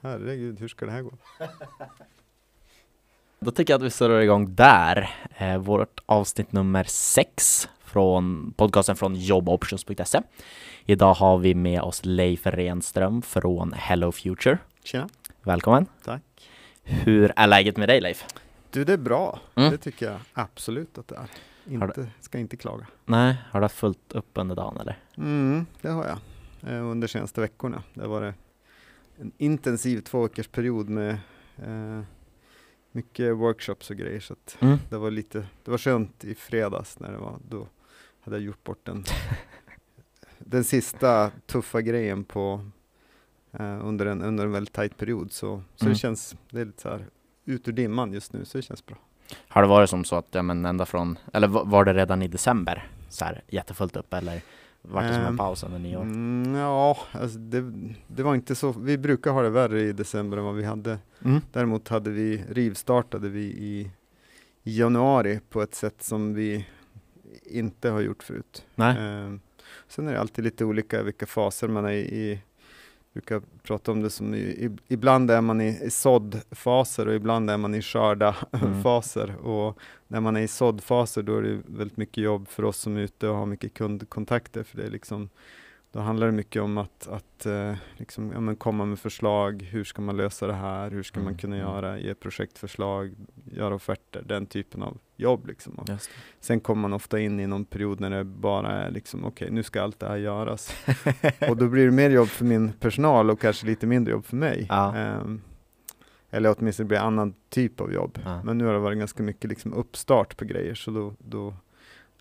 Herregud, hur ska det här gå? Då tycker jag att vi sätter igång där. Eh, vårt avsnitt nummer sex från podcasten från jobboptions.se. Idag har vi med oss Leif Renström från Hello Future. Tjena. Välkommen! Tack. Hur är läget med dig Leif? Du, det är bra. Mm. Det tycker jag absolut att det är. Inte, ska inte klaga. Nej, har du haft fullt upp under dagen eller? Mm, det har jag. Eh, under de senaste veckorna. Det var det en intensiv två veckors period med eh, mycket workshops och grejer. Så att Mm. det var lite, det var skönt i fredags när det var, då hade jag gjort bort den, den sista tuffa grejen på eh, under, en, under en väldigt tajt period. Så, så Mm. det känns, det är lite så här ut ur dimman just nu, så det känns bra. Har det varit som så att, ja men ända från, eller va- var det redan i december så här jättefullt upp eller var det som en Ehm, paus under nyår? Mm, ja, alltså det, det var inte så, vi brukar ha det värre i december än vad vi hade. Mm. Däremot hade vi, rivstartade vi i, i januari på ett sätt som vi inte har gjort förut. Nej? Ehm, sen är det alltid lite olika vilka faser man är i. Jag brukar prata om det som, i, ibland är man i, i såddfaser och ibland är man i skörda Mm. faser. Och när man är i såddfaser då är det väldigt mycket jobb för oss som är ute och har mycket kundkontakter. För det är liksom, då handlar det mycket om att, att eh, liksom, ja, komma med förslag. Hur ska man lösa det här? Hur ska man Mm, kunna mm. göra? Ge projektförslag, göra offerter, den typen av jobb. Liksom. Sen kommer man ofta in i någon period när det bara är liksom, okej, nu ska allt det här göras. och då blir det mer jobb för min personal och kanske lite mindre jobb för mig. Ja. Ehm, eller åtminstone blir annan typ av jobb. Ja. Men nu har det varit ganska mycket liksom uppstart på grejer, så då, då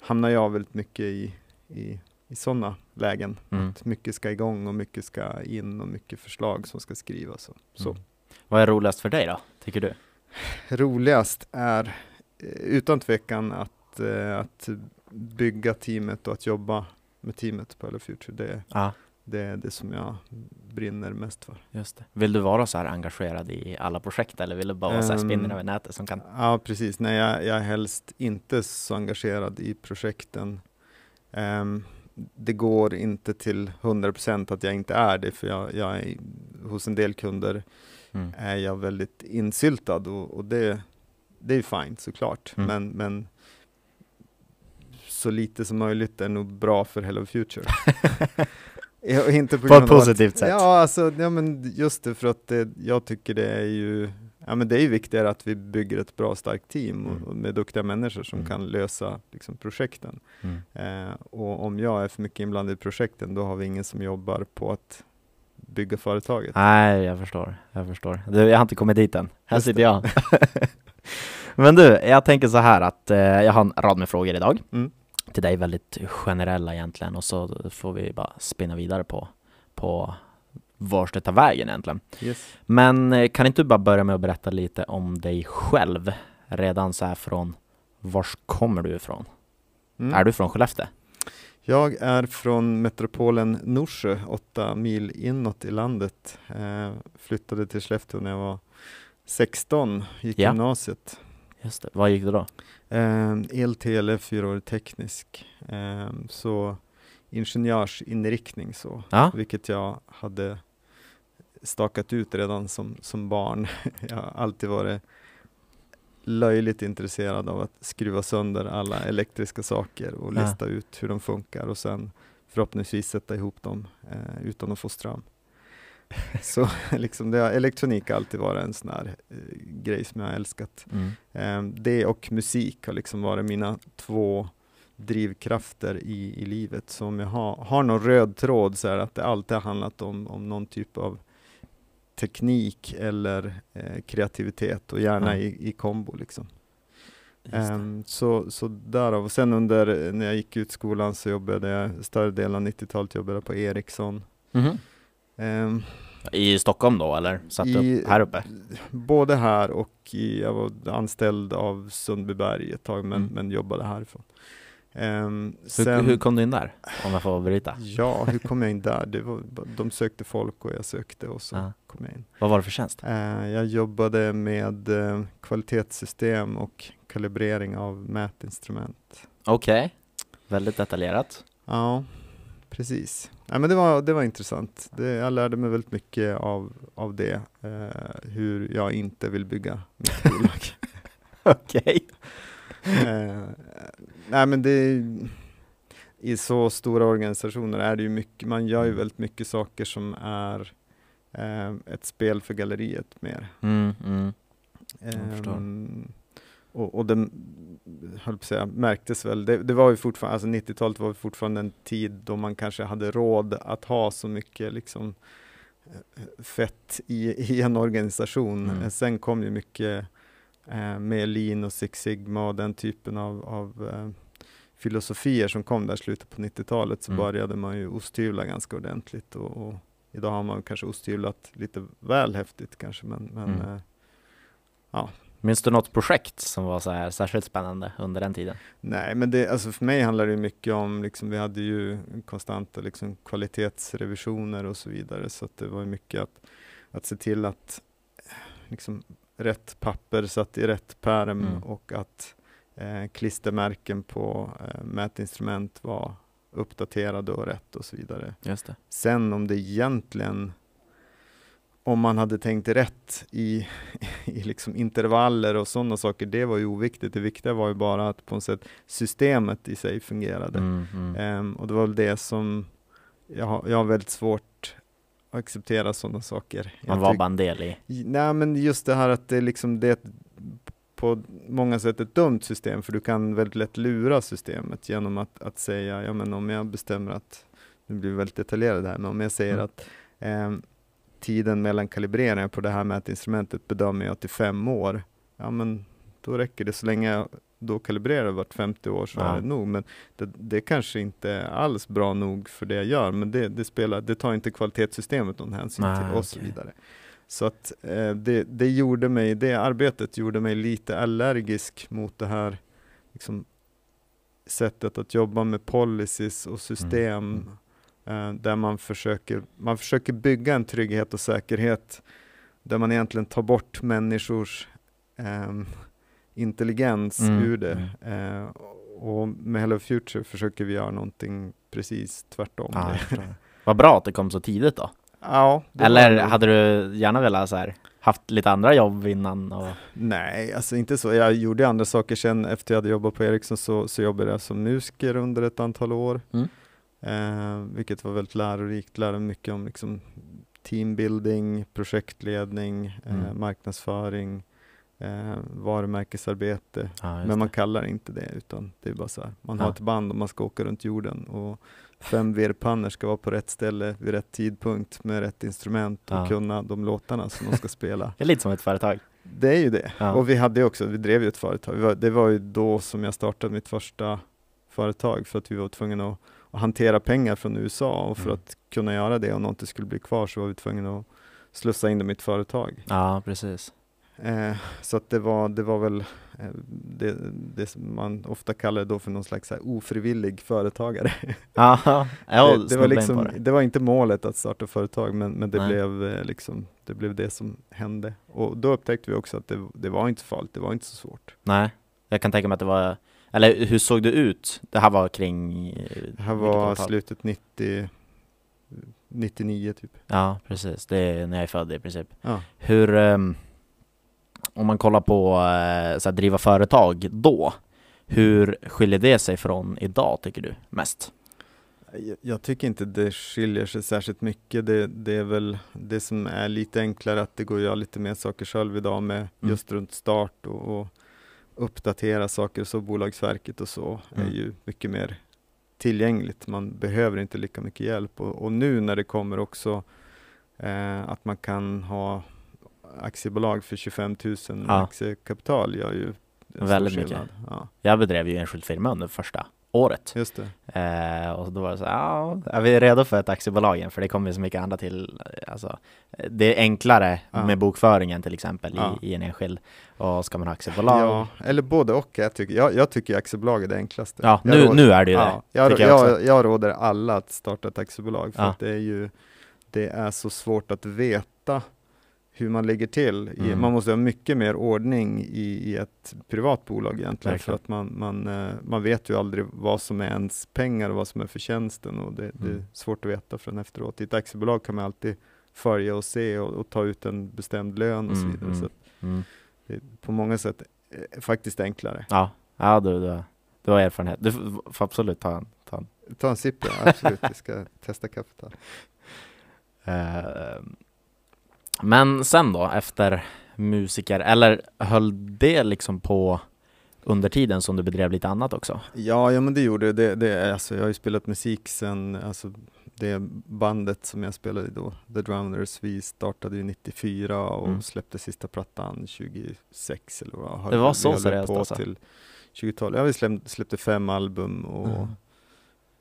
hamnar jag väldigt mycket i, i, i sådana lägen. Mm. Att mycket ska igång och mycket ska in och mycket förslag som ska skrivas. Och, så. Mm. Vad är roligast för dig då, tycker du? Roligast är eh, utan tvekan att, eh, att bygga teamet och att jobba med teamet på Hello Future. Det, Ja, det är det som jag brinner mest för. just det. Vill du vara så här engagerad i alla projekt eller vill du bara vara så här Ehm, spinner över nätet som kan... Ja, precis. Nej, jag, jag är helst inte så engagerad i projekten. Ehm, det går inte till 100% att jag inte är det, för jag, jag är, hos en del kunder Mm. är jag väldigt insyltad och, och det, det är fint såklart. Mm. Men, men så lite som möjligt är nog bra för Hello Future. Inte på, På ett positivt att, sätt. Ja, alltså, ja, men just det för att det, jag tycker det är ju Ja men det är ju viktigare att vi bygger ett bra starkt team och, Mm. och med duktiga människor som Mm. kan lösa liksom, projekten. Mm. Eh, och om jag är för mycket inblandad i projekten då har vi ingen som jobbar på att bygga företaget. Nej, jag förstår. Jag förstår. Du, jag har inte kommit dit än. Här Just sitter jag. Men du, jag tänker så här att eh, jag har en rad med frågor idag. Mm. Till dig väldigt generella egentligen och så får vi bara spinna vidare på, på vart det tar vägen egentligen. Yes. Men eh, kan inte du bara börja med att berätta lite om dig själv? Redan så här från vars kommer du ifrån? Mm. Är du från Skellefteå? Jag är från metropolen Norsjö, åtta mil inåt i landet. Eh, flyttade till Skellefteå när jag var 16, gick Ja. gymnasiet. Just det. Vad gick du då? Eh, el, tele, fyraårig teknisk. Eh, så ingenjörsinriktning så, Ja, vilket jag hade stakat ut redan som, som barn. jag har alltid varit löjligt intresserad av att skruva sönder alla elektriska saker och Ja. lista ut hur de funkar och sen förhoppningsvis sätta ihop dem eh, utan att få ström. Så liksom det, elektronik har alltid varit en sån här eh, grej som jag har älskat. mm. Eh, det och musik har liksom varit mina två drivkrafter i, i livet. Så om jag har, har någon röd tråd så är det att det alltid har handlat om, om någon typ av teknik eller eh, kreativitet och gärna Ja. i, i kombo. Liksom. Ehm, så, så därav. Och sen under, eh, när jag gick ut skolan så jobbade jag, större delen av 90-talet jobbade på Ericsson. Mhm. Ehm, I Stockholm då eller? Satt du I- upp här uppe? Både här och i, jag var anställd av Sundbyberg ett tag men, Mm. men jobbade härifrån. Hur, sen, hur kom du in där? Om jag får bryta? Ja, hur kom jag in där? Det var, de sökte folk och jag sökte och så Ja. kom jag in. Vad var det för tjänst? Eh, jag jobbade med eh, kvalitetssystem och kalibrering av mätinstrument. Okej, väldigt detaljerat. Ja, precis. nej, men det, var, det var intressant. Det, jag lärde mig väldigt mycket av, av det, eh, hur jag inte vill bygga mitt bolag. Okej. eh, nej men det i så stora organisationer är det ju mycket, man gör ju väldigt mycket saker som är eh, ett spel för galleriet mer. Mm, mm. Ehm, och, och det höll på säga, märktes väl, det, det var ju fortfarande, alltså 90-talet var fortfarande en tid då man kanske hade råd att ha så mycket liksom eh, fett i, i en organisation. Mm. Sen kom ju mycket eh, med Lean och Six Sigma och den typen av, av eh, filosofier som kom där i slutet på 90-talet så Mm. började man ju osthyvla ganska ordentligt och, och idag har man kanske osthyvlat lite väl häftigt kanske men, men Mm. eh, Minns du något projekt som var så här särskilt spännande under den tiden? Nej, men det, alltså för mig handlar det mycket om, liksom, vi hade ju konstanta liksom, kvalitetsrevisioner och så vidare, så det var mycket att, att se till att liksom, rätt papper satt i rätt pärm Mm. och att eh, klistermärken på eh, mätinstrument var uppdaterade och rätt och så vidare. Sen om det egentligen, om man hade tänkt rätt i, i liksom intervaller och sådana saker, det var ju oviktigt. Det viktiga var ju bara att på något sätt systemet i sig fungerade. Mm, mm. Ehm, och det var väl det som, jag har, jag har väldigt svårt acceptera sådana saker. Man var bara en del i. Nej men just det här att det liksom det är ett- på många sätt ett dumt system för du kan väldigt lätt lura systemet genom att, att säga, ja men om jag bestämmer att, nu blir vi väldigt detaljerade här, men om jag säger Mm. att ehm, tiden mellan kalibreringar på det här mätinstrumentet bedömer jag till fem år, ja men då räcker det så länge jag då kalibrerar vart 50 år så Ja. är det nog, men det, det kanske inte alls bra nog för det jag gör, men det, det, spelar, det tar inte kvalitetssystemet någon hänsyn Nej, till och så okej. vidare. Så att eh, det, det gjorde mig, det arbetet gjorde mig lite allergisk mot det här liksom, sättet att jobba med policies och system Mm. eh, där man försöker, man försöker bygga en trygghet och säkerhet där man egentligen tar bort människors ehm, intelligens Mm, ur det. Eh, och med Hello Future försöker vi göra någonting precis tvärtom. Förstår. Vad bra att det kom så tidigt då. ja, Eller hade du gärna velat så här, haft lite andra jobb innan? Och... Nej, alltså inte så. Jag gjorde andra saker sen efter jag hade jobbat på Ericsson så, så jobbade jag som musiker under ett antal år. Mm. Eh, vilket var väldigt lärorikt, lärde mycket om liksom, teambuilding, projektledning, eh, Mm. marknadsföring, eh, varumärkesarbete. Just Men man det. kallar inte det utan det är bara så här. Man har Ja. ett band och man ska åka runt jorden och fem virrpannor ska vara på rätt ställe vid rätt tidpunkt med rätt instrument och Ja. kunna de låtarna som de ska spela. Det är lite som ett företag. Det är ju det. Och vi hade också, vi drev ju ett företag. Var, det var ju då som jag startade mitt första företag för att vi var tvungna att, att hantera pengar från USA och för Mm. att kunna göra det och något skulle bli kvar så var vi tvungna att slussa in det i mitt företag. Ja, precis. Eh, så att det var, det var väl eh, det, det som man ofta kallar då för någon slags här ofrivillig företagare. Ja det, det, var liksom, det. var inte målet att starta företag men, men det, Nej. blev, eh, liksom, det blev det som hände. Och då upptäckte vi också att det, det var inte farligt, det var inte så svårt. Nej, jag kan tänka mig att det var, eller hur såg det ut? Det här var kring... Det här var slutet 90, 99 typ. Ja, precis. Det är när jag är född i princip. Ja. Hur, ehm, om man kollar på eh, så här, driva företag då, hur skiljer det sig från idag tycker du mest? Jag, tycker inte det skiljer sig särskilt mycket. Det, det är väl det som är lite enklare att det går att göra lite mer saker själv idag med Mm. just runt start och, och uppdatera saker så Bolagsverket och så är Mm. ju mycket mer tillgängligt. Man behöver inte lika mycket hjälp och, och nu när det kommer också eh, att man kan ha aktiebolag för 25 000 Ja. aktiekapital gör ju en stor Väldigt mycket. skillnad. Ja, Jag bedrev ju enskild firma under första året. just det. Eh, och då var det så ja, är vi redo för ett aktiebolag igen? För det kommer ju så mycket andra till. Alltså, det är enklare Ja. med bokföringen till exempel Ja. i, i en enskild. Och ska man ha aktiebolag? Ja, eller både och. Jag tycker, jag, jag tycker aktiebolag är det enklaste. Ja, Jag nu, råd- nu är det ju ja, det. jag, jag, jag råder alla att starta ett aktiebolag för att det är ju det är så svårt att veta hur man lägger till. Mm. Man måste ha mycket mer ordning i, i ett privat bolag egentligen, för att man, man, eh, man vet ju aldrig vad som är ens pengar och vad som är förtjänsten och det, det är Mm. svårt att veta förrän efteråt. I ett aktiebolag kan man alltid följa och se och, och ta ut en bestämd lön och så Mm, vidare. mm. Så Mm. det är på många sätt eh, faktiskt enklare. Ja, ja du, du, du har erfarenhet. Du får absolut ta en, ta en. Ta en sipp, ja, absolut. Vi ska testa kaffet här. Men sen då, efter musiker, eller höll det liksom på under tiden som du bedrev lite annat också? Ja, ja men det gjorde det. det alltså, jag har ju spelat musik sen, alltså, det bandet som jag spelade i då, The Drowners, vi startade ju 94 och Mm. släppte sista plattan 26 eller vad Det var vi så seriöst på alltså? till 2012. Ja, vi släppte, släppte fem album och Mm.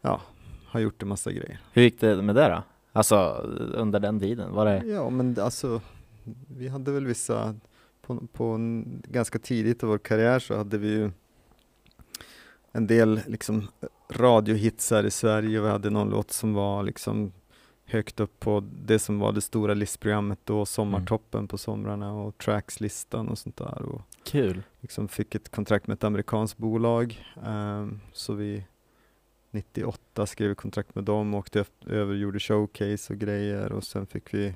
ja, har gjort en massa grejer. Hur gick det med det då? Alltså under den tiden, var det? Ja, men alltså, vi hade väl vissa, på, på en, ganska tidigt i vår karriär så hade vi ju en del liksom radiohits här i Sverige. Vi hade någon låt som var liksom högt upp på det som var det stora listprogrammet då, Sommartoppen på somrarna och Trackslistan och sånt där. Och Kul. liksom fick ett kontrakt med ett amerikanskt bolag. ehm, så vi 98 skrev kontrakt med dem, åkte över, gjorde showcase och grejer och sen fick vi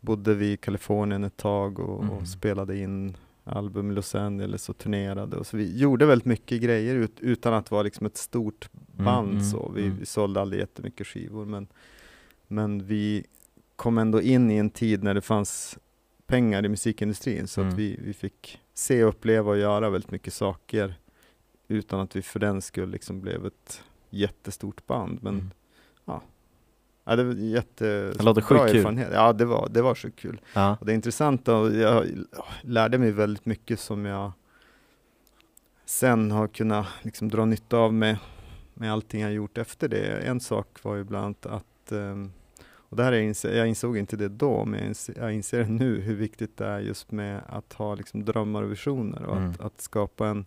bodde vi i Kalifornien ett tag och, Mm. och spelade in album i Los Angeles och turnerade och så vi gjorde väldigt mycket grejer ut, utan att vara liksom ett stort band Mm, mm, så. Vi, mm. vi sålde aldrig jättemycket skivor men, men vi kom ändå in i en tid när det fanns pengar i musikindustrin så Mm. att vi, vi fick se, uppleva och göra väldigt mycket saker utan att vi för den skull liksom blev ett jättestort band. Men Mm. ja, det var jätte Det låter bra kul. erfarenhet. Ja, det var, det var sjukt kul. Ja. Och det är intressant och jag lärde mig väldigt mycket som jag sen har kunnat liksom dra nytta av med, med allting jag gjort efter det. En sak var ju bland annat att, ehm, och det här är inse, jag insåg inte det då, men jag inser, jag inser nu hur viktigt det är just med att ha liksom drömmar och visioner och Mm. att, att skapa en,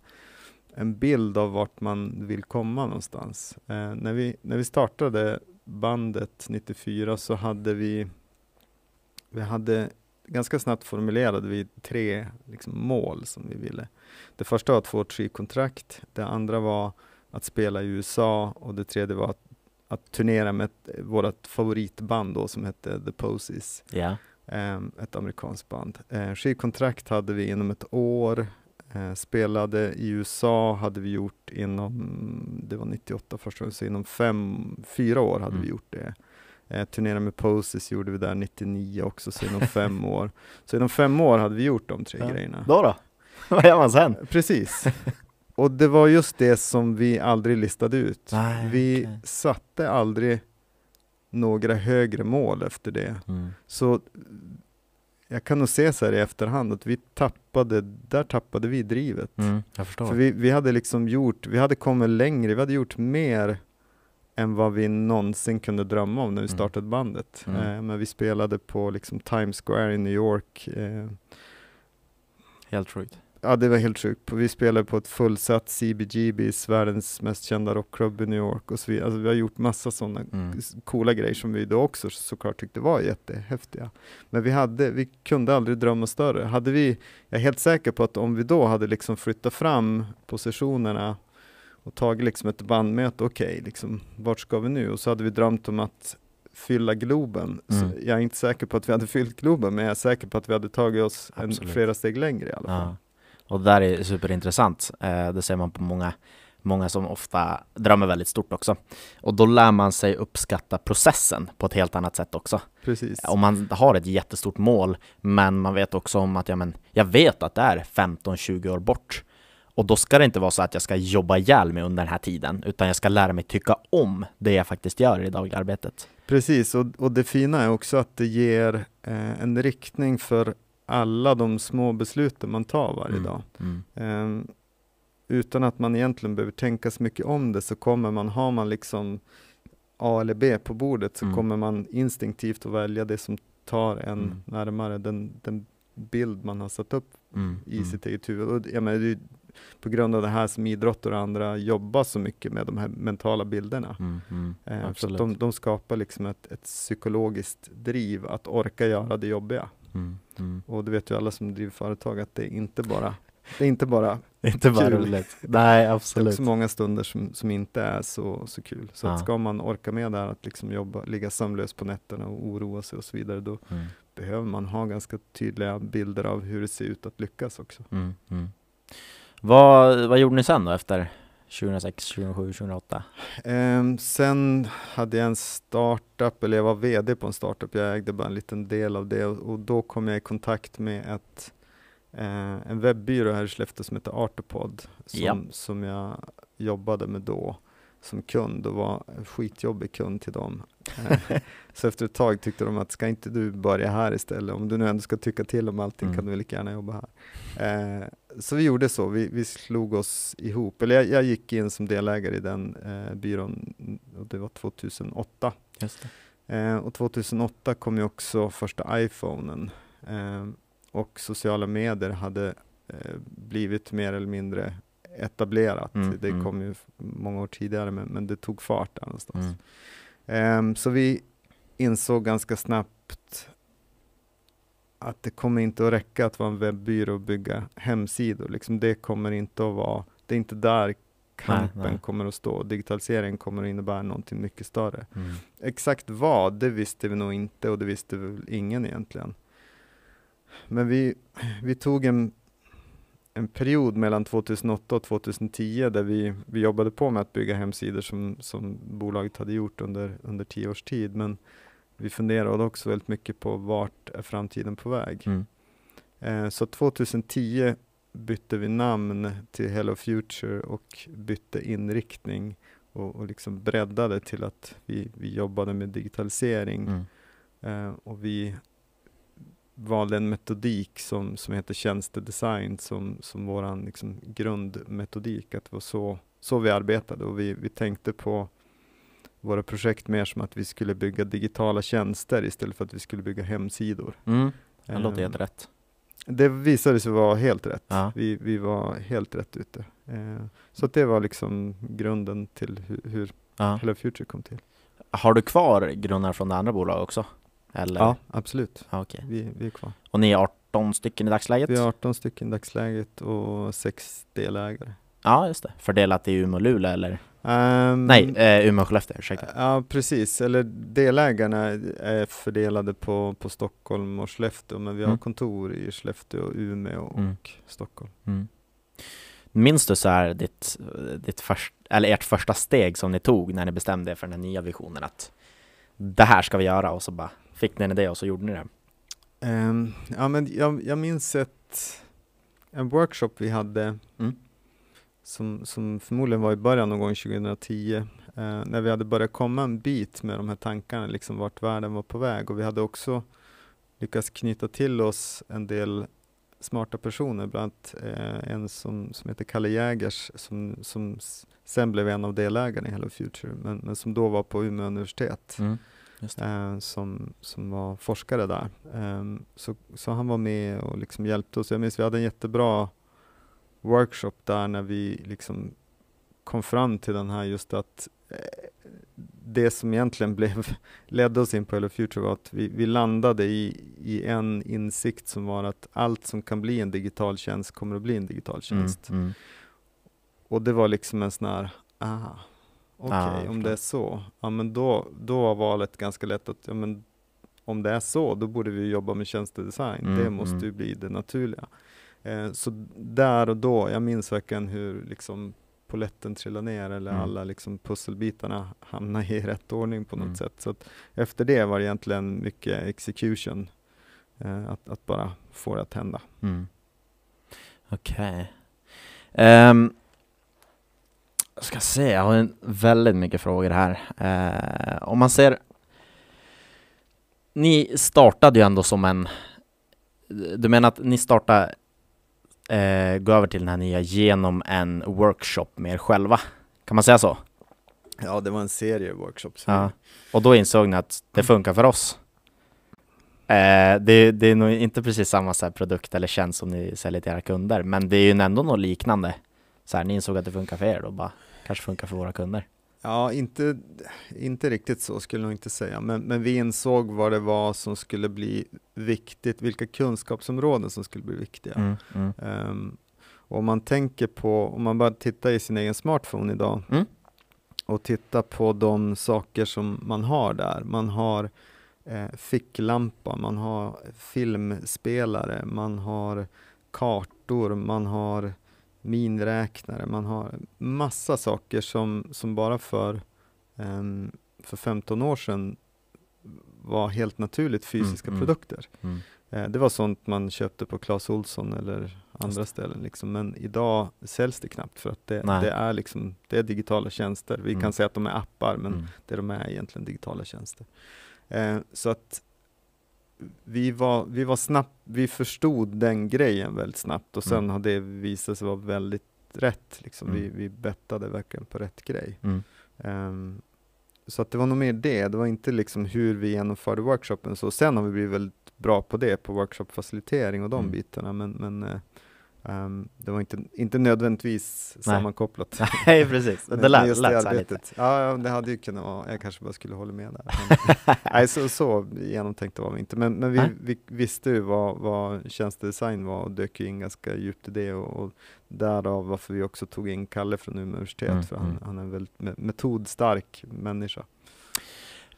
en bild av vart man vill komma någonstans. Eh, när, vi, när vi startade bandet 94 så hade vi, vi hade ganska snabbt formulerade vi tre liksom, mål som vi ville. Det första var att få ett skivkontrakt, det andra var att spela i USA och det tredje var att, att turnera med ett, vårt favoritband då som hette The Posies, ja. eh, ett amerikanskt band. Eh, skivkontrakt hade vi inom ett år, spelade i USA hade vi gjort inom, det var 98 första gången, så inom fem, fyra år hade Mm. vi gjort det. Eh, turnera med Poses gjorde vi där 99 också, så inom fem år. Så inom fem år hade vi gjort de tre Ja. grejerna. Då då? Vad gör man sen? Precis. Och det var just det som vi aldrig listade ut. Nej, vi okej. satte aldrig några högre mål efter det. Mm. Så jag kan nog se så här i efterhand att vi tappade, där tappade vi drivet. Mm. För vi, vi hade liksom gjort, vi hade kommit längre, vi hade gjort mer än vad vi någonsin kunde drömma om när vi Mm. startade bandet. Mm. Eh, men vi spelade på liksom Times Square i New York. Eh, Helt sjukt. Ja, det var helt sjukt. Vi spelade på ett fullsatt CBGBs, världens mest kända rockklubb i New York och så vidare. Alltså, vi har gjort massa sådana Mm. coola grejer som vi då också såklart tyckte var jättehäftiga. Men vi, hade, vi kunde aldrig drömma större. Hade vi, jag är helt säker på att om vi då hade liksom flyttat fram positionerna och tagit liksom ett bandmöte, okej, liksom, vart ska vi nu? Och så hade vi drömt om att fylla Globen. Mm. jag är inte säker på att vi hade fyllt Globen, men jag är säker på att vi hade tagit oss en, flera steg längre i alla fall. Ja. Och det där är superintressant. Eh, det ser man på många, många som ofta drömmer väldigt stort också. Och då lär man sig uppskatta processen på ett helt annat sätt också. Precis. Om man har ett jättestort mål, men man vet också om att ja, men, jag vet att det är 15-20 år bort. Och då ska det inte vara så att jag ska jobba ihjäl mig under den här tiden, utan jag ska lära mig tycka om det jag faktiskt gör i dagliga arbetet. Precis, och, och det fina är också att det ger eh, en riktning för alla de små besluten man tar varje Mm. dag. Mm. Ehm, utan att man egentligen behöver tänka så mycket om det så kommer man, har man liksom A eller B på bordet så Mm. kommer man instinktivt att välja det som tar en Mm. närmare den, den bild man har satt upp Mm. i Mm. sitt eget huvud. Och jag menar, det är på grund av det här som idrottare och andra jobbar så mycket med de här mentala bilderna. Eh, för de, de skapar liksom ett, ett psykologiskt driv att orka göra det jobbiga. Mm. Mm. Och det vet ju alla som driver företag att det är inte bara, det är inte bara Inte bara Kul. roligt. Nej, det är absolut. också många stunder som, som inte är så, så kul. Så Ja. att ska man orka med det här att liksom jobba, ligga sömnlös på nätterna och oroa sig och så vidare, då Mm. behöver man ha ganska tydliga bilder av hur det ser ut att lyckas också. Mm. Mm. Vad, vad gjorde ni sen då efter 2006, 2007, 2008? Ehm, sen hade jag en startup, eller jag var VD på en startup, jag ägde bara en liten del av det och, och då kom jag i kontakt med ett, eh, en webbyrå här i Skellefteå som heter Artopod, som, Ja. som jag jobbade med då som kund och var skitjobbig kund till dem. Eh, så efter ett tag tyckte de att ska inte du börja här istället? Om du nu ändå ska tycka till om allting Mm. kan du lika gärna jobba här. Eh, så vi gjorde så, vi, vi slog oss ihop, eller jag, jag gick in som delägare i den eh, byrån och det var 2008. Just. Eh, och 2008 kom ju också första iPhonen eh, och sociala medier hade eh, blivit mer eller mindre etablerat. Mm, det mm. kom ju många år tidigare men, men det tog fart där någonstans. Mm. Ehm, så vi insåg ganska snabbt att det kommer inte att räcka att vara en webbyrå och bygga hemsidor. Liksom det kommer inte att vara, det är inte där kampen nej. kommer att stå. Digitalisering kommer att innebära någonting mycket större. Mm. Exakt vad, det visste vi nog inte och det visste väl ingen egentligen. Men vi, vi tog en, en period mellan 2008 och 2010 där vi, vi jobbade på med att bygga hemsidor som, som bolaget hade gjort under, under tio års tid. Men vi funderade också väldigt mycket på vart är framtiden på väg. Mm. Eh, så 2010 bytte vi namn till Hello Future och bytte inriktning och, och liksom breddade till att vi, vi jobbade med digitalisering Mm. eh, och vi valde en metodik som, som heter tjänstedesign som, som våran liksom grundmetodik. Att det var så, så vi arbetade och vi, vi tänkte på våra projekt mer som att vi skulle bygga digitala tjänster istället för att vi skulle bygga hemsidor. Mm. Det låter Eh, helt rätt. det visade sig vara helt rätt. Ja. Vi, vi var helt rätt ute. Eh, så det var liksom grunden till hur, hur Ja. Hello Future kom till. Har du kvar grundare från det andra bolaget också? Eller? Ja, absolut. Ja, okej. Vi, vi är kvar. Och ni är 18 stycken i dagsläget? Vi har 18 stycken i dagsläget och sex delägare. Ja, just det. Fördelat i Umeå och Luleå eller? Ehm, Nej, eh, Umeå och Skellefteå, ursäkta. Ja, precis. Eller delägarna är fördelade på, på Stockholm och Skellefteå, men vi har Mm. kontor i Skellefteå, Umeå och Mm. Stockholm. Mm. Minns du så här ditt, ditt först, eller ert första steg som ni tog när ni bestämde er för den här nya visionen att det här ska vi göra och så bara fick ni en idé och så gjorde ni det? Ehm, ja, men jag, jag minns ett, en workshop vi hade Mm. som, som förmodligen var i början någon gång 2010 eh, när vi hade börjat komma en bit med de här tankarna, liksom vart världen var på väg och vi hade också lyckats knyta till oss en del smarta personer, bland annat eh, en som, som heter Kalle Jägers som, som sen blev en av delägarna i Hello Future men, men som då var på Umeå universitet Mm. Eh, som, som var forskare där. Ehm, så, så han var med och liksom hjälpte oss. Jag minns vi hade en jättebra workshop där när vi liksom kom fram till den här just att eh, det som egentligen blev, ledde oss in på Hello Future var att vi, vi landade i, i en insikt som var att allt som kan bli en digital tjänst kommer att bli en digital tjänst. Mm. Mm. Och det var liksom en sån här, aha, okej, Ja, om det är så, ja men då, då var valet ganska lätt att, ja men om det är så, då borde vi jobba med tjänstedesign. Mm, det måste mm. ju bli det naturliga. Eh, så där och då, jag minns verkligen hur liksom poletten trillade ner eller Mm. alla liksom pusselbitarna hamnade i rätt ordning på något Mm. sätt. Så efter det var det egentligen mycket execution, eh, att, att bara få det att hända. Mm. Okej. Ehm, jag ska se, jag har en väldigt mycket frågor här. Eh, om man ser... Ni startade ju ändå som en... Du menar att ni startade, eh, gå över till den här nya genom en workshop med er själva? Kan man säga så? Ja, det var en serie workshops. Ja. Och då insåg ni att det funkar för oss? Eh, det, det är nog inte precis samma så produkt eller tjänst som ni säljer till era kunder, men det är ju ändå något liknande. Så här, ni insåg att det funkar för er då, bara kanske funkar för våra kunder. Ja, inte, inte riktigt så skulle jag inte säga, men, men vi insåg vad det var som skulle bli viktigt, vilka kunskapsområden som skulle bli viktiga. Mm, mm. Um, och om man tänker på, om man bara tittar i sin egen smartphone idag Mm. och tittar på de saker som man har där. Man har eh, ficklampa, man har filmspelare, man har kartor, man har minräknare, man har massa saker som, som bara för, em, för 15 år sedan var helt naturligt fysiska mm. produkter. Mm. Eh, Det var sånt man köpte på Clas Ohlson eller andra ställen. Liksom. Men idag säljs det knappt för att det, det är, liksom, det är digitala tjänster. Vi Mm. kan säga att de är appar, men Mm. det de är egentligen digitala tjänster. Eh, så att vi var, vi var snabbt, vi förstod den grejen väldigt snabbt och sen Mm. har det visat sig vara väldigt rätt. Liksom. Mm. Vi, vi bettade verkligen på rätt grej. Mm. Ehm, så att det var nog mer det, det var inte liksom hur vi genomförde workshopen. Så sen har vi blivit väldigt bra på det, på workshopfacilitering och de Mm. bitarna. Men, men ehm, det var inte, inte nödvändigtvis sammankopplat. Nej, precis. Det lät, just lät så lite. Ja, det hade ju kunnat vara, jag kanske bara skulle hålla med där. Men, nej, så, så genomtänkta var vi inte. Men, men vi, Nej. vi visste ju vad, vad tjänstedesign var och dök ju in ganska djupt i det. Och, och därav varför vi också tog in Kalle från Umeå universitet, Mm, för han, mm. han är en väldigt me- metodstark människa.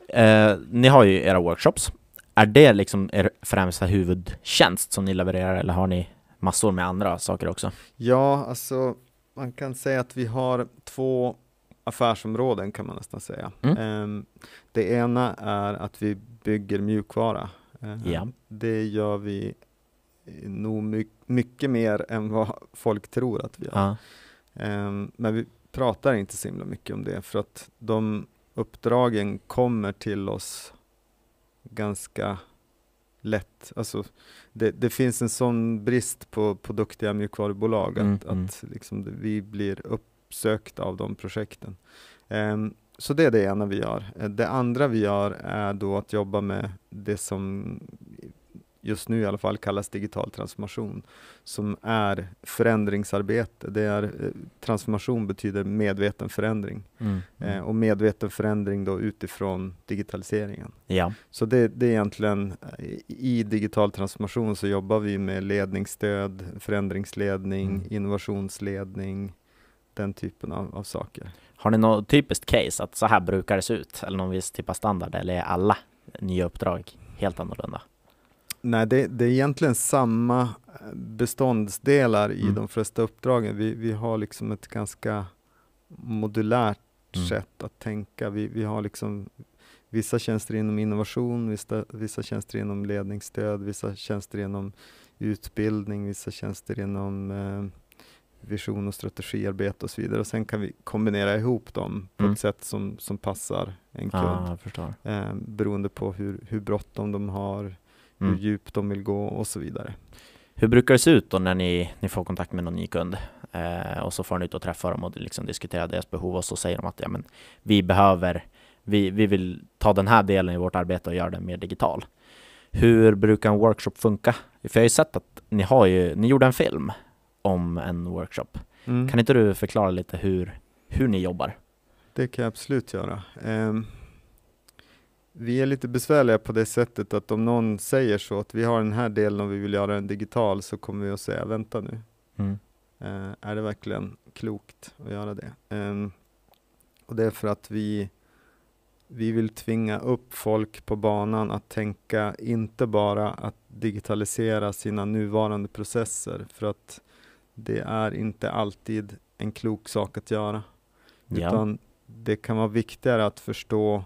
Eh, ni har ju era workshops. Är det liksom er främsta huvudtjänst som ni levererar eller har ni massor med andra saker också? Ja, alltså man kan säga att vi har två affärsområden kan man nästan säga. Mm. Ehm, det ena är att vi bygger mjukvara. Ehm, Ja. Det gör vi nog my- mycket mer än vad folk tror att vi gör. Ehm, men vi pratar inte så himla mycket om det för att de uppdragen kommer till oss ganska lätt. Alltså, det, det finns en sån brist på, på duktiga mjukvarubolag Mm, att, mm. att liksom vi blir uppsökta av de projekten. Ehm, så det är det ena vi gör. Eh, Det andra vi gör är då att jobba med det som just nu i alla fall kallas digital transformation, som är förändringsarbete. Det är, eh, transformation betyder medveten förändring Mm. eh, och medveten förändring då utifrån digitaliseringen. ja. Så det, det är egentligen, eh, i digital transformation så jobbar vi med ledningsstöd, förändringsledning, Mm. innovationsledning, den typen av, av saker. Har ni något typiskt case att så här brukar det se ut? Eller någon viss typ av standard? Eller är alla nya uppdrag helt annorlunda? Nej, det, det är egentligen samma eh, beståndsdelar i Mm. de flesta uppdragen. Vi, vi har liksom ett ganska modulärt Mm. sätt att tänka. Vi, vi har liksom vissa tjänster inom innovation, vissa, vissa tjänster inom ledningsstöd, vissa tjänster inom utbildning, vissa tjänster inom eh, vision och strategiarbete och så vidare. Och sen kan vi kombinera ihop dem på Mm. ett sätt som, som passar en kund. Ja, jag förstår. Eh, beroende på hur, hur bråttom de har, hur Mm. djupt de vill gå och så vidare. Hur brukar det se ut då när ni, ni får kontakt med någon ny kund? Eh, och så får ni ut och träffa dem och liksom diskutera deras behov och så säger de att ja, men, vi behöver, vi, vi vill ta den här delen i vårt arbete och göra den mer digital. Hur brukar en workshop funka? För jag har ju sett att ni har ju, ni gjorde en film om en workshop. Mm. Kan inte du förklara lite hur, hur ni jobbar? Det kan jag absolut göra. Ehm, vi är lite besvärliga på det sättet att om någon säger så att vi har den här delen och vi vill göra den digital så kommer vi att säga vänta nu. Mm. Eh, är det verkligen klokt att göra det? Ehm, och det är för att vi, vi vill tvinga upp folk på banan att tänka inte bara att digitalisera sina nuvarande processer för att det är inte alltid en klok sak att göra. Ja. Utan det kan vara viktigare att förstå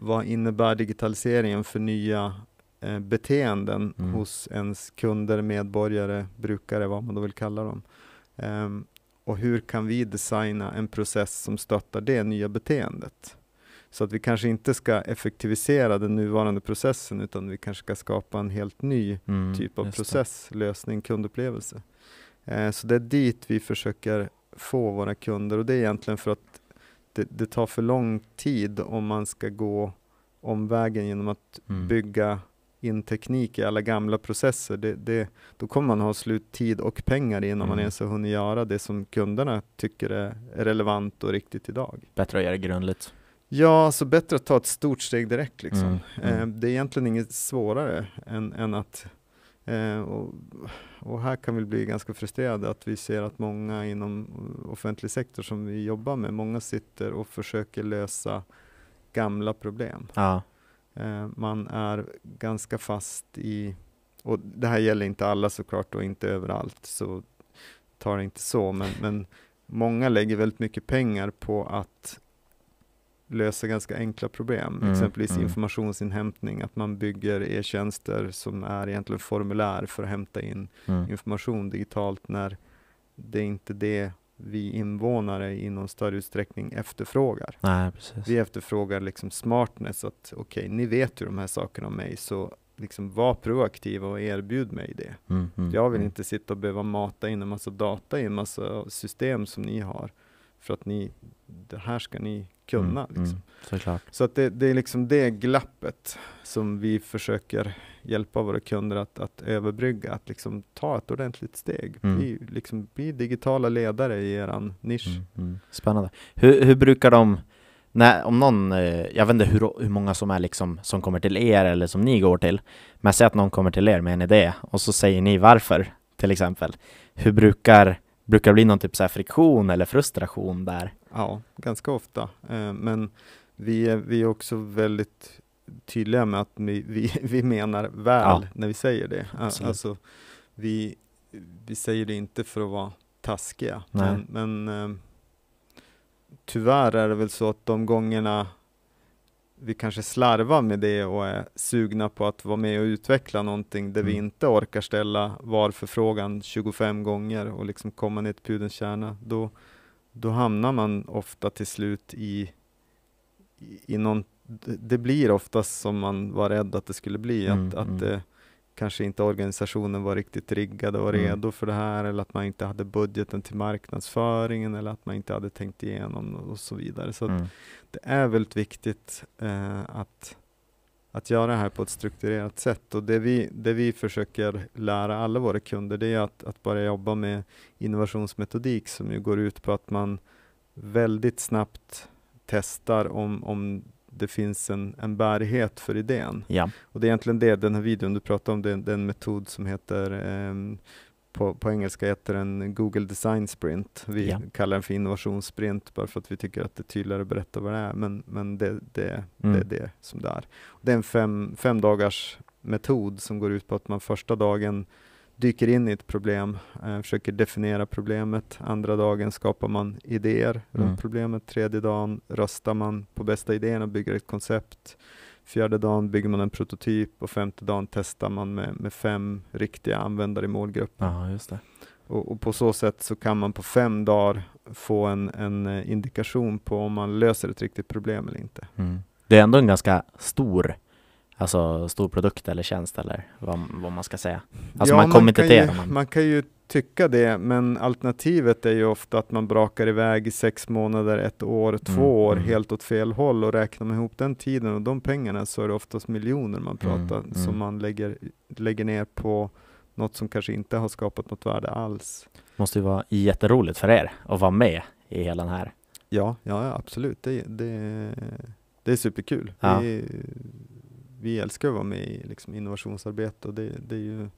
vad innebär digitaliseringen för nya eh, beteenden Mm. hos ens kunder, medborgare, brukare, vad man då vill kalla dem. Ehm, och hur kan vi designa en process som stöttar det nya beteendet? Så att vi kanske inte ska effektivisera den nuvarande processen utan vi kanske ska skapa en helt ny Mm, typ av just det. process, lösning, kundupplevelse. Eh, så det är dit vi försöker få våra kunder och det är egentligen för att det, det tar för lång tid om man ska gå omvägen genom att Mm. bygga in teknik i alla gamla processer, det, det, då kommer man ha slut tid och pengar innan Mm. man ens har hunnit göra det som kunderna tycker är, är relevant och riktigt idag. Bättre att göra det grundligt. Ja, så bättre att ta ett stort steg direkt. Liksom. Mm, mm. Eh, det är egentligen inget svårare än, än att eh, och, och här kan vi bli ganska frustrerade att vi ser att många inom offentlig sektor som vi jobbar med, många sitter och försöker lösa gamla problem. Ja. Eh, man är ganska fast i, och det här gäller inte alla såklart och inte överallt, så tar det inte så, men, men många lägger väldigt mycket pengar på att lösa ganska enkla problem, Mm, exempelvis mm. informationsinhämtning, att man bygger e-tjänster som är egentligen formulär för att hämta in Mm. information digitalt när det är inte det vi invånare i någon större utsträckning efterfrågar. Nej, precis. Vi efterfrågar liksom smartness, att okej, ni vet ju de här sakerna om mig, så liksom var proaktiva och erbjud mig det. Mm, mm, Jag vill mm. inte sitta och behöva mata in en massa data i en massa system som ni har, för att ni, det här ska ni kunna. Mm, Liksom. mm. Så att det, det är liksom det glappet som vi försöker hjälpa våra kunder att, att överbrygga, att liksom ta ett ordentligt steg. Mm. Bli, liksom, bli digitala ledare i eran nisch. Mm, mm. Spännande. Hur, hur brukar de, när, om någon, eh, jag vet inte hur, hur många som är liksom, som kommer till er eller som ni går till, men säg att någon kommer till er med en idé och så säger ni varför, till exempel. Hur brukar, brukar det bli någon typ så friktion eller frustration där? Ja, ganska ofta. Eh, men vi är, vi är också väldigt tydliga med att vi, vi, vi menar väl Ja. när vi säger det. Absolut. Alltså, vi, vi säger det inte för att vara taskiga. Nej. Men, men eh, tyvärr är det väl så att de gångerna vi kanske slarvar med det och är sugna på att vara med och utveckla någonting där vi Mm. inte orkar ställa varför-frågan 25 gånger och liksom komma ner till pudelns kärna, då, då hamnar man ofta till slut i, i, i någon, det det blir oftast som man var rädd att det skulle bli, Mm, att, att mm. eh, kanske inte organisationen var riktigt riggad och Mm. redo för det här, eller att man inte hade budgeten till marknadsföringen, eller att man inte hade tänkt igenom och så vidare. Så Mm. det är väldigt viktigt eh, att, att göra det här på ett strukturerat sätt. Och det vi, det vi försöker lära alla våra kunder, det är att, att börja jobba med innovationsmetodik som ju går ut på att man väldigt snabbt testar om, om det finns en, en bärighet för idén. Ja. Och det är egentligen det, den här videon du pratar om, det är det är en metod som heter ehm, på, på engelska heter den Google Design Sprint. Vi Ja. kallar den för innovationssprint bara för att vi tycker att det tydligare berättar vad det är. Men, men det, det, det är Mm. det som det är. Det är en fem, fem dagars metod som går ut på att man första dagen dyker in i ett problem, eh, försöker definiera problemet. Andra dagen skapar man idéer Mm. runt problemet. Tredje dagen röstar man på bästa idén och bygger ett koncept. Fjärde dagen bygger man en prototyp och femte dagen testar man med, med fem riktiga användare i målgruppen. ja, just det. Och, och på så sätt så kan man på fem dagar få en, en eh, indikation på om man löser ett riktigt problem eller inte. Mm. Det är ändå en ganska stor, alltså stor produkt eller tjänst eller vad, vad man ska säga. Alltså man till ju, er om man- man kan ju tycka det, men alternativet är ju ofta att man brakar iväg i sex månader, ett år, två Mm, år mm. helt åt fel håll och räknar man ihop den tiden och de pengarna så är det oftast miljoner man Mm, pratar mm. som man lägger, lägger ner på något som kanske inte har skapat något värde alls. måste ju vara jätteroligt för er att vara med i hela den här. Ja, ja ja, absolut. Det, det, det är superkul. Ja. Vi, vi älskar att vara med i liksom innovationsarbete och det, det är ju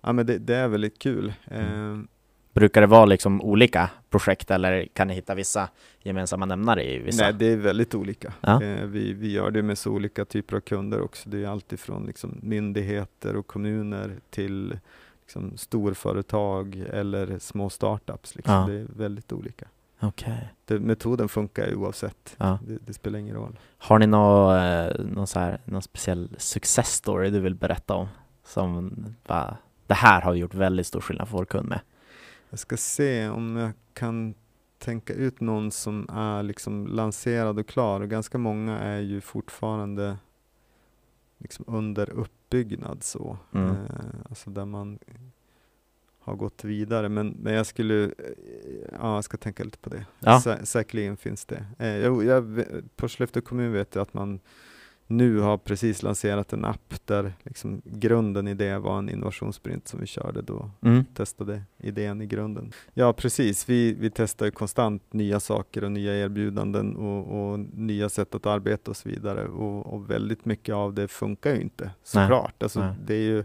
Ja men det, det är väldigt kul. Mm. Eh, Brukar det vara liksom olika projekt eller kan ni hitta vissa gemensamma nämnare i vissa? nej, det är väldigt olika. Ja. Eh, vi, vi gör det med så olika typer av kunder också. Det är allt ifrån liksom myndigheter och kommuner till liksom storföretag eller små startups. Liksom. Ja. Det är väldigt olika. Okej. Det, metoden funkar ju oavsett. Ja. Det, det spelar ingen roll. Har ni någon, eh, någon, så här, någon speciell success story du vill berätta om? Som bara, det här har gjort väldigt stor skillnad för vår kund med. Jag ska se om jag kan tänka ut någon som är liksom lanserad och klar. Och ganska många är ju fortfarande liksom under uppbyggnad så. Mm. Eh, alltså där man har gått vidare. Men, men jag skulle, eh, ja jag ska tänka lite på det. Ja. Sä, säkerligen finns det. Eh, jag, ve- på Skellefteå kommun vet jag att man nu har precis lanserat en app där liksom grunden i det var en innovationssprint som vi körde då. Mm. Testade idén i grunden. Ja precis, vi, vi testar ju konstant nya saker och nya erbjudanden och, och nya sätt att arbeta och så vidare. Och, och väldigt mycket av det funkar ju inte såklart. Alltså, Nej. det är ju,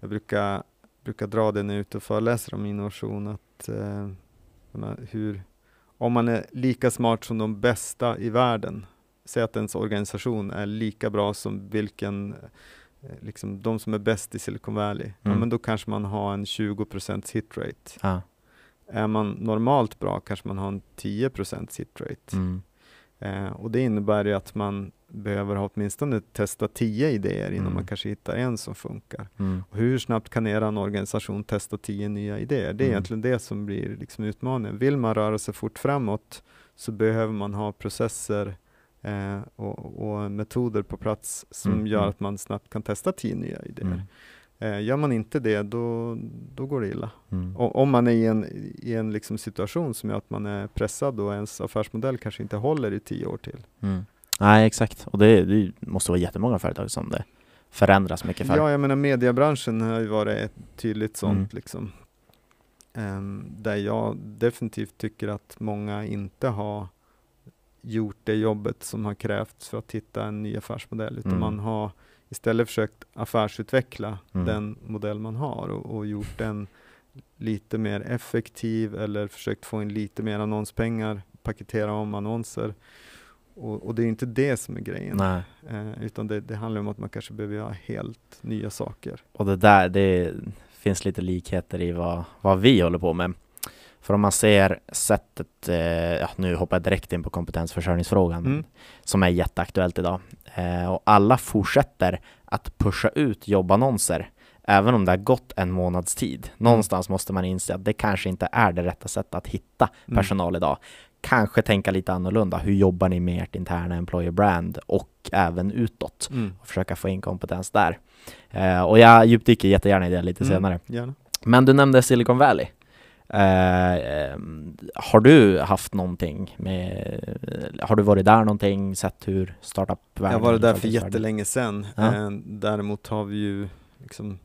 jag brukar, brukar dra det när jag är ute och föreläser om innovation, att eh, hur, om man är lika smart som de bästa i världen, säg att ens organisation är lika bra som vilken, eh, liksom de som är bäst i Silicon Valley, ja, Mm. men då kanske man har en 20% hit rate. Ja. Är man normalt bra kanske man har en 10% hit rate. Mm. Eh, och det innebär ju att man behöver ha åtminstone testa 10 idéer innan Mm. man kanske hittar en som funkar. Mm. Och hur snabbt kan er organisation testa 10 nya idéer? Det är Mm. egentligen det som blir liksom utmaningen. Vill man röra sig fort framåt så behöver man ha processer eh, och, och metoder på plats som Mm, gör mm. att man snabbt kan testa 10 nya idéer. Mm. Eh, gör man inte det, då, då går det illa. Mm. O- om man är i en, i en liksom situation som gör att man är pressad och ens affärsmodell kanske inte håller i tio år till. Mm. Nej, exakt. Och det, det måste vara jättemånga företag som det förändras mycket för. Ja, jag menar mediebranschen har ju varit ett tydligt sånt Mm. liksom. Ehm, där jag definitivt tycker att många inte har gjort det jobbet som har krävts för att hitta en ny affärsmodell, utan Mm. man har istället försökt affärsutveckla Mm. den modell man har och, och gjort den lite mer effektiv eller försökt få in lite mer annonspengar, paketera om annonser. Och, och det är inte det som är grejen, eh, utan det, det handlar om att man kanske behöver göra helt nya saker. Och det där, det finns lite likheter i vad, vad vi håller på med. För om man ser sättet, eh, ja, nu hoppar jag direkt in på kompetensförsörjningsfrågan, Mm. som är jätteaktuellt idag. Eh, och alla fortsätter att pusha ut jobbannonser, även om det har gått en månads tid. Någonstans måste man inse att det kanske inte är det rätta sättet att hitta Mm. personal idag. Kanske tänka lite annorlunda. Hur jobbar ni med ert interna employer brand och även utåt? Mm. och försöka få in kompetens där. Eh, och jag djupdyker jättegärna i det lite Mm, senare. Gärna. Men du nämnde Silicon Valley. Eh, eh, har du haft någonting med, har du varit där någonting, sett hur startup Jag har varit där för jättelänge sedan. Ja. Eh, däremot har vi ju liksom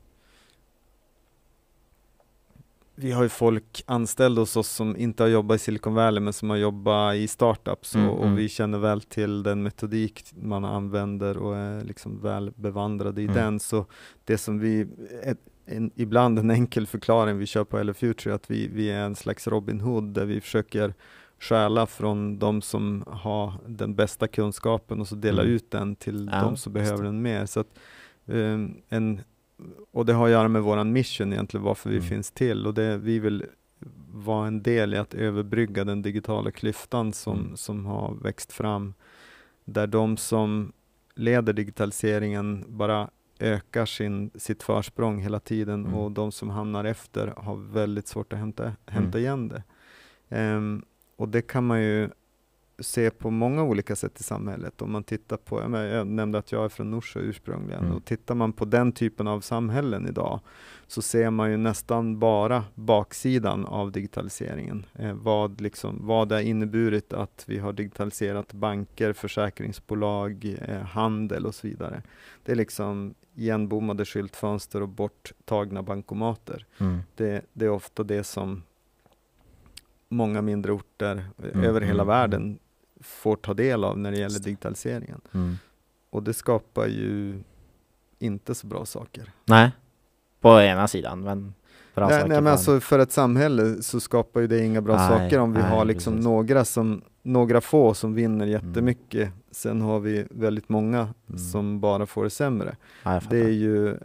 vi har ju folk anställda hos oss som inte har jobbat i Silicon Valley men som har jobbat i startups Mm, och, och mm. vi känner väl till den metodik man använder och är liksom väl bevandrade i Mm. den. Så det som vi, ett, en, ibland en enkel förklaring vi kör på Hello Future att vi, vi är en slags Robin Hood där vi försöker stjäla från de som har den bästa kunskapen och så dela Mm. ut den till Ja, de som behöver den mer. Så att, ehm, en, och det har att göra med våran mission egentligen, varför vi Mm. finns till och det vi vill vara en del i att överbrygga den digitala klyftan som, Mm. som har växt fram. Där de som leder digitaliseringen bara ökar sin, sitt försprång hela tiden Mm. och de som hamnar efter har väldigt svårt att hämta, hämta Mm. igen det. Ehm, och det kan man ju se på många olika sätt i samhället. Om man tittar på, jag, nämnde att jag är från Norsjö ursprungligen, Mm. och tittar man på den typen av samhällen idag så ser man ju nästan bara baksidan av digitaliseringen. Eh, vad, liksom, vad det har inneburit att vi har digitaliserat banker, försäkringsbolag, eh, handel och så vidare. Det är liksom igenbommade skyltfönster och borttagna bankomater. Mm. Det, det är ofta det som många mindre orter eh, Mm, över hela mm, världen får ta del av när det gäller digitaliseringen. Mm. Och det skapar ju inte så bra saker. Nej, på ena sidan, men bra nej, saker nej, men alltså för ett samhälle så skapar ju det inga bra Nej, saker om vi nej, har liksom precis. några, som, några få som vinner jättemycket. Sen har vi väldigt många Mm. som bara får det sämre. ja, Det är ju eh,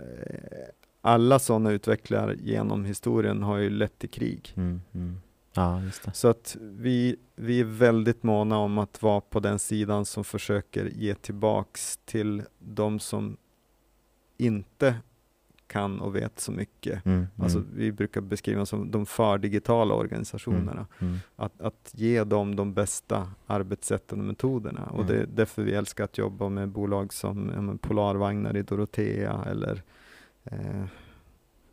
alla sådana utvecklare genom historien har ju lett till krig. Mm, mm. Ja. Så att vi, vi är väldigt måna om att vara på den sidan som försöker ge tillbaks till de som inte kan och vet så mycket. Mm, Alltså mm, vi brukar beskriva som de för-digitala organisationerna. mm. Att, att ge dem de bästa arbetssätten och metoderna. Och Mm. det är därför vi älskar att jobba med bolag som ja, Polarvagnar i Dorotea eller eh,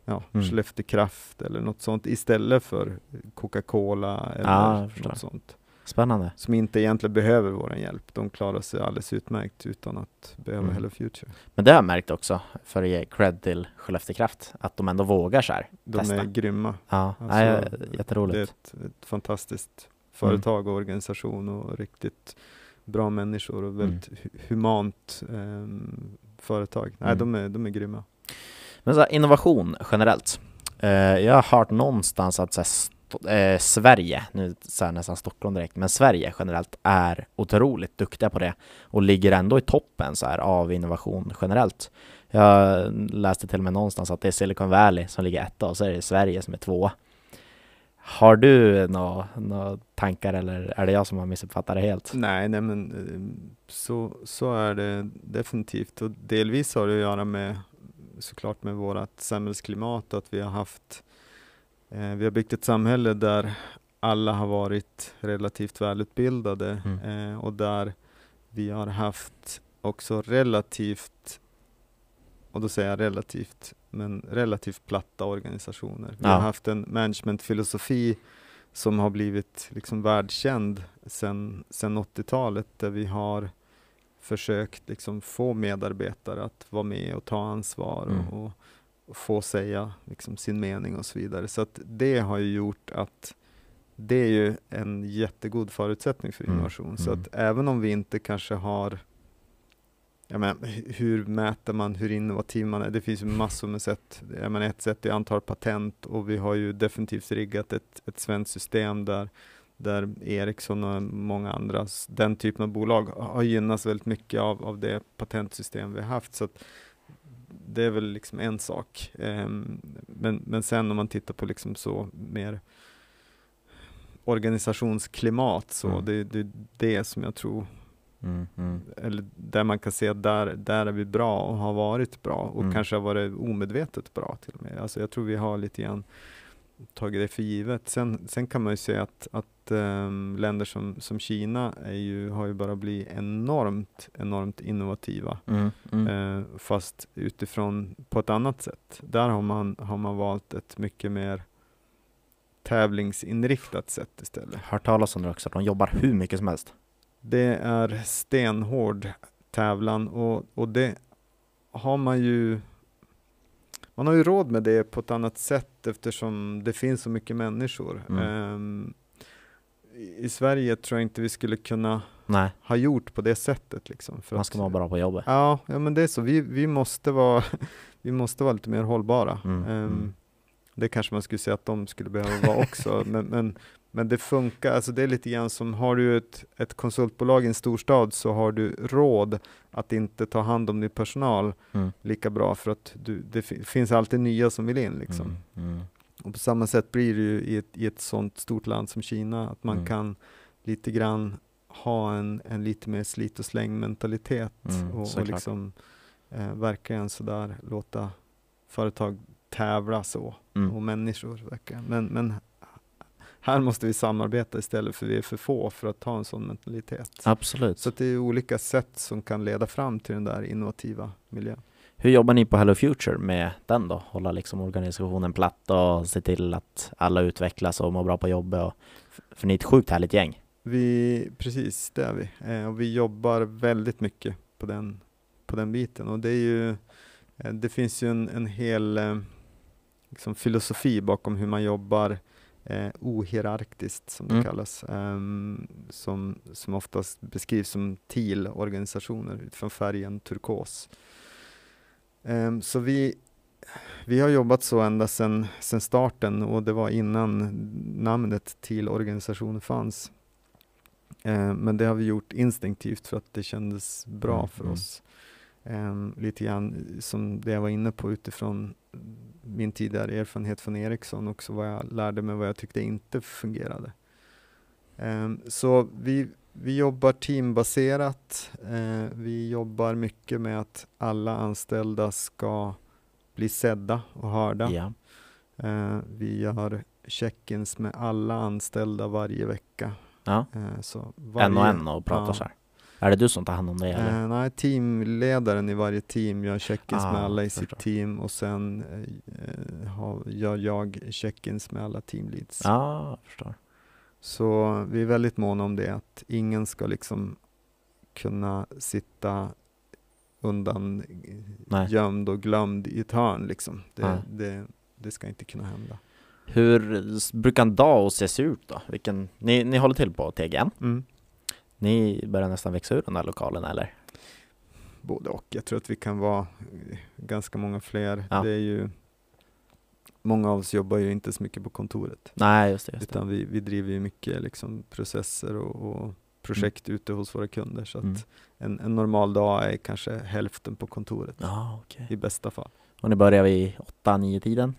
ja, Mm. Skellefteå Kraft eller något sånt istället för Coca-Cola eller Ja, jag förstår. något sånt. Spännande. som inte egentligen behöver vår hjälp. De klarar sig alldeles utmärkt utan att behöva Mm. Hello Future. Men det har jag märkt också, för att ge cred till Skellefteå Kraft, att de ändå vågar så här. De Testa. är grymma. Ja, Alltså, nej, Det är jätteroligt. ett, ett fantastiskt företag och organisation och riktigt bra människor och väldigt hu- humant ehm, företag. Nej, Mm. de, är, de är grymma. Men så här, innovation generellt. Eh, jag har hört någonstans att så här, eh, Sverige, nu så här, nästan Stockholm direkt, men Sverige generellt är otroligt duktiga på det och ligger ändå i toppen så här, av innovation generellt. Jag läste till och med någonstans att det är Silicon Valley som ligger etta och så är det Sverige som är tvåa. Har du några nå tankar eller är det jag som har missuppfattat det helt? Nej, nej men eh, så, så är det definitivt och delvis har det att göra med såklart med vårt samhällsklimat att vi har haft eh, vi har byggt ett samhälle där alla har varit relativt välutbildade Mm. eh, och där vi har haft också relativt och då säger jag relativt, men relativt platta organisationer. Vi Ja. har haft en managementfilosofi som har blivit liksom världskänd sedan sen 80-talet där vi har försökt liksom få medarbetare att vara med och ta ansvar Mm. och, och få säga liksom sin mening och så vidare. Så att det har ju gjort att det är ju en jättegod förutsättning för Mm, innovation. Så mm. att även om vi inte kanske har jag menar, hu- hur mäter man hur innovativ man är? Det finns ju massor med sätt. Jag menar, ett sätt är antal patent och vi har ju definitivt riggat ett, ett svenskt system där, där Ericsson och många andra, den typen av bolag har gynnats väldigt mycket av, av det patentsystem vi har haft. Så det är väl liksom en sak. Ehm, men, men sen om man tittar på liksom så mer organisationsklimat så Mm. det, det är det som jag tror Mm, mm. eller där man kan se att där, där är vi bra och har varit bra och Mm. kanske har varit omedvetet bra till och med. Alltså jag tror vi har lite grann tagit det för givet. Sen, sen kan man ju se att, att ehm, länder som, som Kina är ju, har ju bara blivit enormt, enormt innovativa. Mm, mm. Eh, fast utifrån på ett annat sätt. Där har man, har man valt ett mycket mer tävlingsinriktat sätt istället. Hört talas om det också, de jobbar hur mycket som helst. Det är stenhård tävlan och, och det har man ju man har ju råd med det på ett annat sätt eftersom det finns så mycket människor. Mm. Ehm, i, Sverige tror jag inte vi skulle kunna Nej, ha gjort på det sättet. Liksom, man ska att- vara bra på jobbet. Ja, ja men det är så. Vi, vi, måste, vara, vi måste vara lite mer hållbara. Mm, Ehm, mm. Det kanske man skulle säga att de skulle behöva vara också. men, men, men det funkar, alltså det är lite grann som, har du ett, ett konsultbolag i en storstad så har du råd att inte ta hand om din personal Mm. lika bra för att du, det fi- finns alltid nya som vill in. Liksom. Mm, mm. Och på samma sätt blir det ju i ett, i ett sånt stort land som Kina, att man Mm. kan lite grann ha en, en lite mer slit och släng mentalitet Mm, och, och liksom eh, verkligen sådär låta företag tävla så Mm. och människor verkligen. Men, men här måste vi samarbeta istället för vi är för få för att ha en sån mentalitet. Absolut. Så det är olika sätt som kan leda fram till den där innovativa miljön. Hur jobbar ni på Hello Future med den då? Hålla liksom organisationen platt och se till att alla utvecklas och mår bra på jobbet. Och, för ni är ett sjukt härligt gäng. Vi, precis, det är vi. Eh, och vi jobbar väldigt mycket på den, på den biten. Och det är ju, eh, det finns ju en, en hel eh, liksom filosofi bakom hur man jobbar eh, ohierarkiskt, som det Mm. kallas, ehm, som, som oftast beskrivs som TIL-organisationer utifrån färgen turkos. Ehm, så vi, vi har jobbat så ända sedan starten och det var innan namnet TIL-organisationen fanns. Eh, men det har vi gjort instinktivt för att det kändes bra Mm, för mm. oss. Lite grann som det jag var inne på utifrån min tidigare erfarenhet från Ericsson också vad jag lärde mig vad jag tyckte inte fungerade. Em, så vi, vi jobbar teambaserat. Eh, vi jobbar mycket med att alla anställda ska bli sedda och hörda. Ja. Eh, vi gör check-ins med alla anställda varje vecka. ja. Eh, så varje, En och en och pratar ja. så här. Är det du som tar hand om det eller? Eh, nej, teamledaren i varje team gör check-ins Ah, med alla i sitt team och sen eh, har, gör jag check-ins med alla teamleads. Ja, jag förstår. Så vi är väldigt måna om det, att ingen ska liksom kunna sitta undan Nej. gömd och glömd i ett hörn liksom. Det, det, det ska inte kunna hända. Hur brukar en dag hos er se ut då? Vilken, ni, ni håller till på TGN? Mm. Ni börjar nästan växa ur den här lokalen eller? Både och. Jag tror att vi kan vara eh, ganska många fler. Ja. Det är ju, många av oss jobbar ju inte så mycket på kontoret. Nej, just det. Just det. Utan vi, vi driver ju mycket liksom processer och, och projekt ute hos våra kunder. Så att Mm. en, en normal dag är kanske hälften på kontoret Ja, okej. i bästa fall. Och ni börjar vid 8-9 tiden?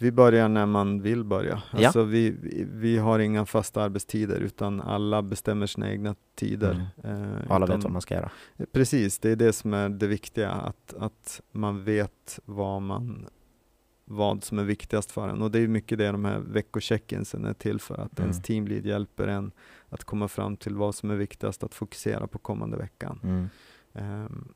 Vi börjar när man vill börja. Ja. Alltså vi, vi, vi har inga fasta arbetstider utan alla bestämmer sina egna tider. Eh, Och alla utan- vet vad man ska göra? Precis, det är det som är det viktiga, att, att man vet vad, man, vad som är viktigast för en. Och det är mycket det de här veckocheckinsen är till för, att Mm. ens teamlead hjälper en att komma fram till vad som är viktigast att fokusera på kommande veckan. Mm. Ehm,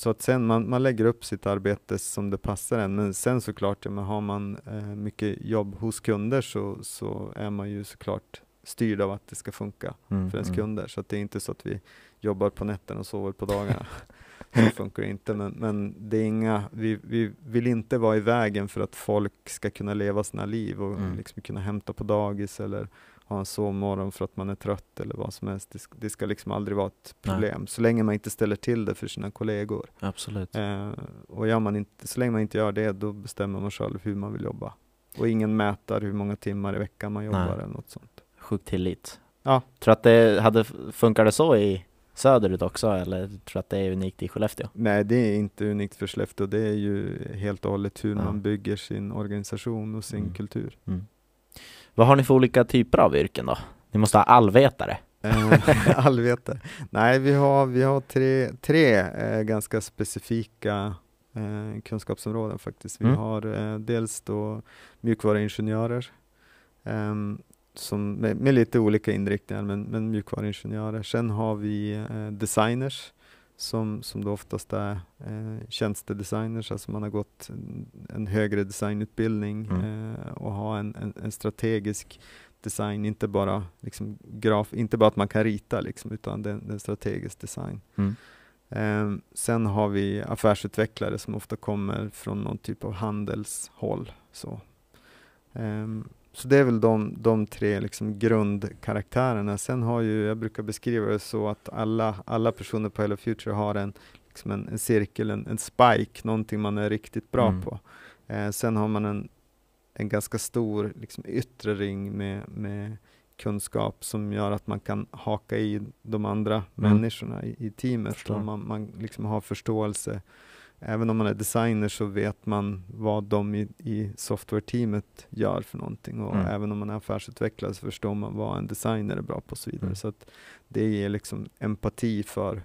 så att sen man, man lägger upp sitt arbete som det passar en, men sen såklart, ja, men har man eh, mycket jobb hos kunder så, så är man ju såklart styrd av att det ska funka Mm. för ens mm. kunder. Så det är inte så att vi jobbar på nätterna och sover på dagarna. så funkar det inte. Men, men det är inga, vi, vi vill inte vara i vägen för att folk ska kunna leva sina liv och Mm. liksom kunna hämta på dagis eller ha en sovmorgon för att man är trött eller vad som helst. Det ska, det ska liksom aldrig vara ett Nej. problem. Så länge man inte ställer till det för sina kollegor. Absolut. Eh, och gör man inte, så länge man inte gör det, då bestämmer man själv hur man vill jobba. Och ingen mäter hur många timmar i veckan man jobbar Nej. eller något sånt. Sjuk tillit. Ja. Tror att det hade, funkar det så i söderut också eller tror du att det är unikt i Skellefteå? Nej, det är inte unikt för Skellefteå. Det är ju helt och hållet hur Ja. man bygger sin organisation och sin Mm. kultur. Vad har ni för olika typer av yrken då? Ni måste ha allvetare? Eh, Allvetare. Nej, vi har, vi har tre, tre eh, ganska specifika eh, kunskapsområden faktiskt. Vi Mm. har eh, dels då mjukvaruingenjörer ehm, som med, med lite olika inriktningar, men, men mjukvaruingenjörer. Sen har vi eh, designers som, som då oftast är eh, tjänstedesigners, alltså man har gått en, en högre designutbildning Mm. eh, och har en, en, en strategisk design, inte bara, liksom graf, inte bara att man kan rita, liksom, utan det, är en strategisk design. Mm. Ehm, sen har vi affärsutvecklare som ofta kommer från någon typ av handelshåll. Så, Ehm, så det är väl de, de tre liksom grundkaraktärerna. Sen har ju, jag brukar beskriva det så att alla, alla personer på Hello Future har en, liksom en, en cirkel, en, en spike, någonting man är riktigt bra Mm. på. Eh, sen har man en, en ganska stor liksom, yttre ring med, med kunskap som gör att man kan haka i de andra människorna i, i teamet. Man, man liksom har förståelse. Även om man är designer så vet man vad de i, i software-teamet gör för någonting. Och Mm. även om man är affärsutvecklare så förstår man vad en designer är bra på och så vidare. Mm. Så att det ger liksom empati för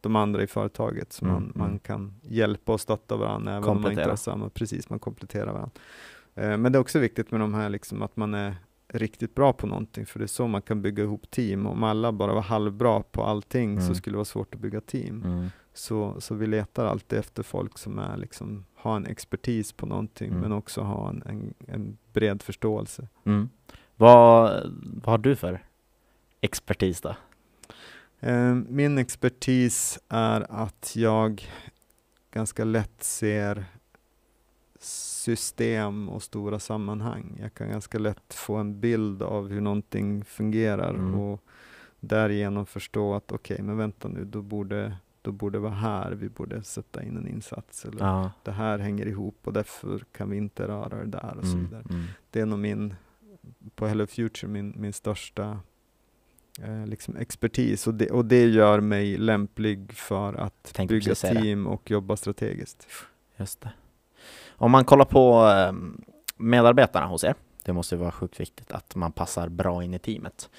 de andra i företaget. Så Mm, man, man mm. kan hjälpa och stötta varandra även om man inte har samma, precis, man kompletterar varandra. Eh, men det är också viktigt med de här liksom att man är riktigt bra på någonting, för det är så man kan bygga ihop team. Om alla bara var halvbra på allting så Mm. skulle det vara svårt att bygga team. Mm. Så, så vi letar alltid efter folk som är liksom, har en expertis på någonting, Mm. men också har en, en, en bred förståelse. Mm. Vad, vad har du för expertis då? Eh, min expertis är att jag ganska lätt ser system och stora sammanhang. Jag kan ganska lätt få en bild av hur någonting fungerar Mm. och därigenom förstå att okej, men vänta nu, då borde, då borde vara här vi borde sätta in en insats. Eller Ja. det här hänger ihop och därför kan vi inte röra det där och så Mm. vidare. Mm. Det är nog min, på Hello Future, min, min största eh, liksom expertis och det, och det gör mig lämplig för att Tänkte bygga team och jobba strategiskt. Just det. Om man kollar på ehm, medarbetarna hos er, det måste vara sjukt viktigt att man passar bra in i teamet.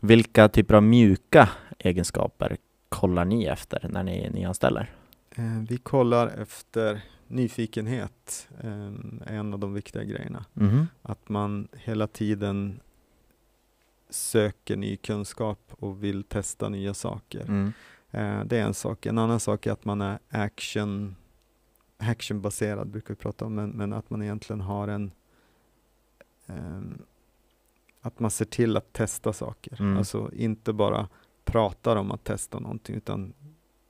Vilka typer av mjuka egenskaper kollar ni efter när ni nyanställer? Eh, vi kollar efter nyfikenhet, är en av de viktiga grejerna. Mhm. Att man hela tiden söker ny kunskap och vill testa nya saker. Mm. Eh, det är en sak. En annan sak är att man är action, actionbaserad, brukar vi prata om, men, men att man egentligen har en, ehm, att man ser till att testa saker. Mm. Alltså inte bara pratar om att testa någonting, utan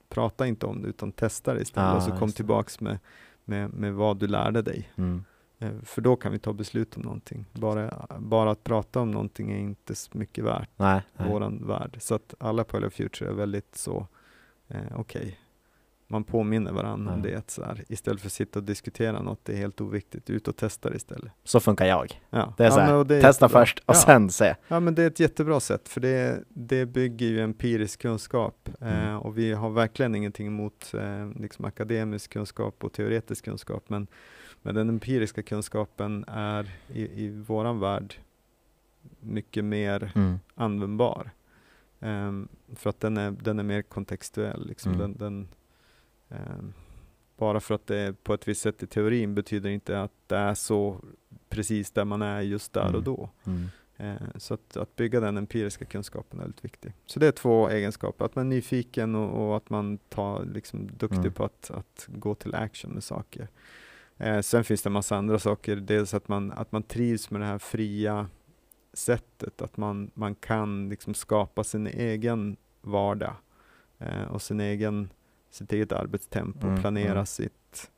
prata inte om det, utan testa det istället. Ja, och så kom tillbaks med, med, med vad du lärde dig. Mm. Eh, För då kan vi ta beslut om någonting. Bara, bara att prata om någonting är inte så mycket värt Nej, nej. våran värld. Så att alla på Hello Future är väldigt så, eh, okej, man påminner varandra om Ja. det. Så här, istället för att sitta och diskutera något, det är helt oviktigt, ut och testa det istället. Så funkar jag. Ja. Det är ja, så här, det är Testa jättebra. först och ja. sen se. Ja men det är ett jättebra sätt, för det, det bygger ju empirisk kunskap. Mm. Eh, och vi har verkligen ingenting emot eh, liksom akademisk kunskap och teoretisk kunskap, men, men den empiriska kunskapen är i, i våran värld mycket mer Mm. användbar. Ehm, för att den är, den är mer kontextuell. Liksom. Mm. Den, den, bara för att det på ett visst sätt i teorin betyder inte att det är så precis där man är just där Mm. och då. Mm. Eh, så att, att bygga den empiriska kunskapen är väldigt viktigt. Så det är två egenskaper, att man är nyfiken och, och att man tar, liksom, duktig Mm. på att, att gå till action med saker. Eh, sen finns det en massa andra saker, dels att man, att man trivs med det här fria sättet, att man, man kan liksom skapa sin egen vardag eh, och sin egen, sitt eget arbetstempo Mm, planera mm. sitt,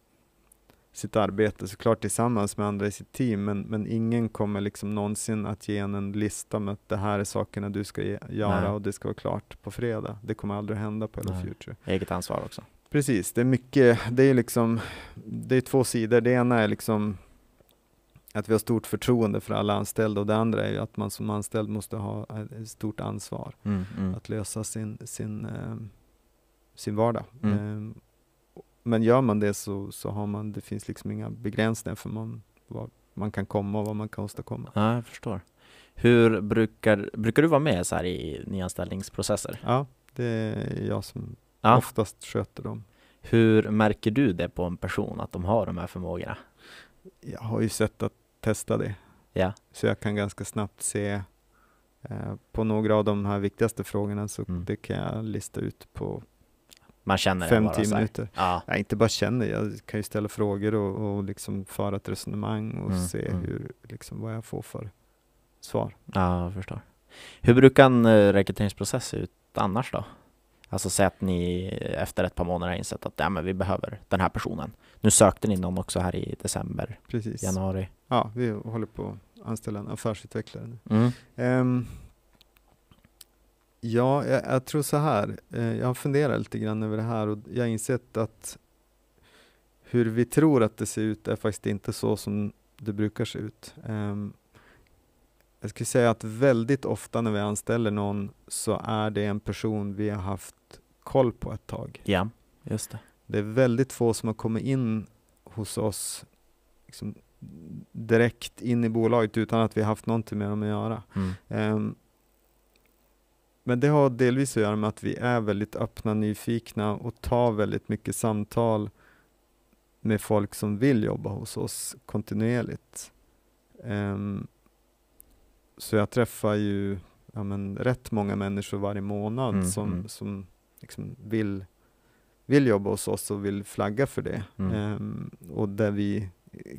sitt arbete, såklart tillsammans med andra i sitt team, men, men ingen kommer liksom någonsin att ge en en lista med att det här är sakerna du ska ge, göra Nej. och det ska vara klart på fredag. Det kommer aldrig hända på Hello. Future. Eget ansvar också. Precis, det är mycket, det är liksom, det är två sidor. Det ena är liksom att vi har stort förtroende för alla anställda och det andra är att man som anställd måste ha ett ett stort ansvar Mm. Mm. att lösa sin, sin, eh, sin vardag. Mm. Eh, men gör man det så, så har man, det finns liksom inga begränsningar för man, vad man kan komma och vad man kan åstadkomma. Ja, jag förstår. Hur brukar, brukar du vara med så här i nyanställningsprocesser? Ja, det är jag som Ja. oftast sköter dem. Hur märker du det på en person att de har de här förmågorna? Jag har ju sett att testa det. Ja. Så jag kan ganska snabbt se eh, på några av de här viktigaste frågorna så Mm. det kan jag lista ut på Man känner fem, tio minuter. Ja. Jag inte bara känner, jag kan ju ställa frågor och, och liksom föra ett resonemang och Mm, se mm. hur, liksom, vad jag får för svar. Ja, jag förstår. Hur brukar en eh, rekryteringsprocess se ut annars då? Alltså säg att ni efter ett par månader har insett att ja, men vi behöver den här personen. Nu sökte ni någon också här i december, Precis. januari. Ja, vi håller på att anställa en affärsutvecklare. Mm. Ehm, ja, jag, jag tror så här. Eh, jag har funderat lite grann över det här och jag har insett att hur vi tror att det ser ut är faktiskt inte så som det brukar se ut. Ehm, jag skulle säga att väldigt ofta när vi anställer någon så är det en person vi har haft koll på ett tag. Ja, just det. Det är väldigt få som har kommit in hos oss liksom, direkt in i bolaget utan att vi har haft någonting med dem att göra. Mm. Ehm, men det har delvis att göra med att vi är väldigt öppna, nyfikna och tar väldigt mycket samtal med folk som vill jobba hos oss kontinuerligt. Ehm, så jag träffar ju ja, men, rätt många människor varje månad Mm, som, mm. som liksom vill, vill jobba hos oss och vill flagga för det. Mm. Ehm, och där vi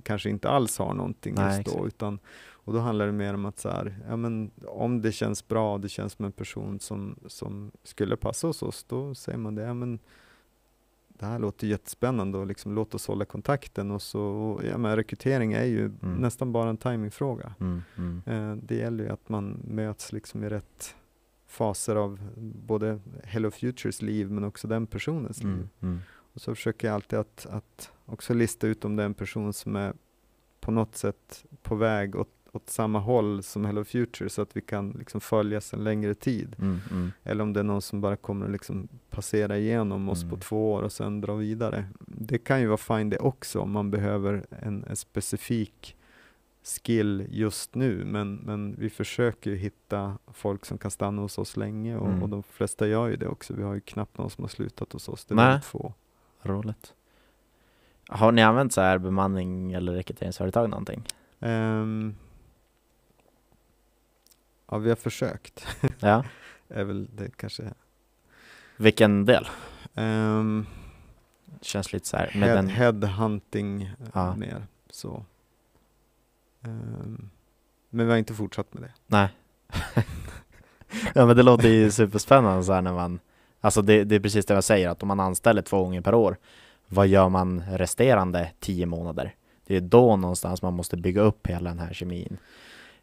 kanske inte alls har någonting Nej, just då. exakt. Utan, och då handlar det mer om att så här, ja, men, om det känns bra, det känns som en person som, som skulle passa hos oss, då säger man det. Ja, men, det här låter jättespännande och liksom, låt oss hålla kontakten. Och så, och, ja, men, rekrytering är ju Mm. nästan bara en timingfråga. Mm. Mm. Eh, det gäller ju att man möts liksom i rätt faser av både Hello Futures liv men också den personens liv. Mm. Mm. Och så försöker jag alltid att, att också lista ut om det är en person som är på något sätt på väg åt, åt samma håll som Hello Future så att vi kan liksom följas en längre tid. Mm. Mm. Eller om det är någon som bara kommer att liksom passera igenom oss på Mm. två år och sen dra vidare. Det kan ju vara fine det också om man behöver en, en specifik skill just nu men, men vi försöker ju hitta folk som kan stanna hos oss länge och, Mm. och de flesta gör ju det också. Vi har ju knappt någon som har slutat hos oss. Det är väldigt få. Roligt. Har ni använt så här bemanning eller rekryteringsföretag någonting? Ehm, ja, vi har försökt. Ja. är väl det kanske. Vilken del? Um, Känns lite så här med head, den. Headhunting eh, Ja. mer så. Ehm, men vi har inte fortsatt med det. Nej. ja men det låter ju superspännande så här när man Alltså det, det är precis det jag säger att om man anställer två gånger per år Vad gör man resterande tio månader? Det är då någonstans man måste bygga upp hela den här kemin.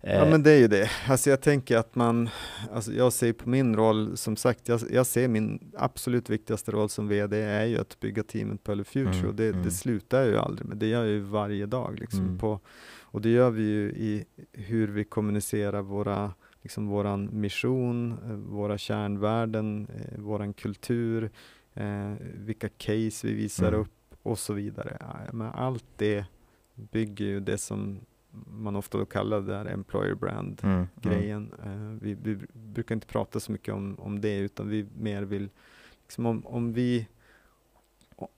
Ja Eh, men det är ju det. Alltså jag tänker att man, alltså jag ser på min roll, som sagt, jag, jag ser min absolut viktigaste roll som VD är ju att bygga teamet på Hello Future Mm, och det, mm. det slutar jag ju aldrig med. Det gör jag ju varje dag liksom. Mm. På, och det gör vi ju i hur vi kommunicerar våra, liksom våran mission, eh, våra kärnvärden, eh, våran kultur, eh, vilka case vi visar Mm. upp och så vidare. Ja, Men allt det bygger ju det som man ofta då kallar det där employer brand mm, mm. grejen. Eh, vi, vi brukar inte prata så mycket om, om det utan vi mer vill, liksom om, om, vi,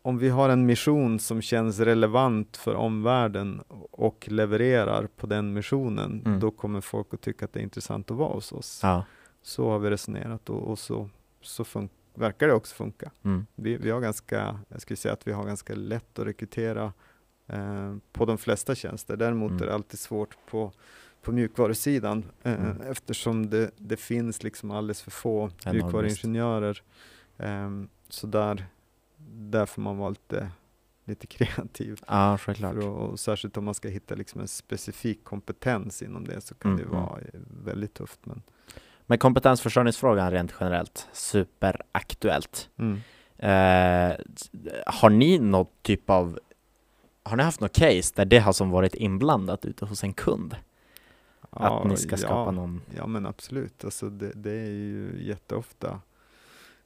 om vi har en mission som känns relevant för omvärlden och levererar på den missionen, Mm. då kommer folk att tycka att det är intressant att vara hos oss. Ja. Så har vi resonerat och, och så, så fun- verkar det också funka. Mm. Vi, vi har ganska, jag skulle säga att vi har ganska lätt att rekrytera eh, på de flesta tjänster. Däremot Mm. är det alltid svårt på, på mjukvarusidan eh, Mm. eftersom det, det finns liksom alldeles för få Enorm mjukvaruingenjörer. Eh, så där, där får man vara lite, lite kreativ. Ja, självklart. Att, och särskilt om man ska hitta liksom en specifik kompetens inom det så kan Mm, det mm. vara eh, väldigt tufft. Men, Men kompetensförsörjningsfrågan rent generellt, superaktuellt. mm. Eh, har ni något typ av Har ni haft något case där det har som varit inblandat ute hos en kund? att ni ska skapa ja. någon Ja men absolut, alltså det, det är ju jätteofta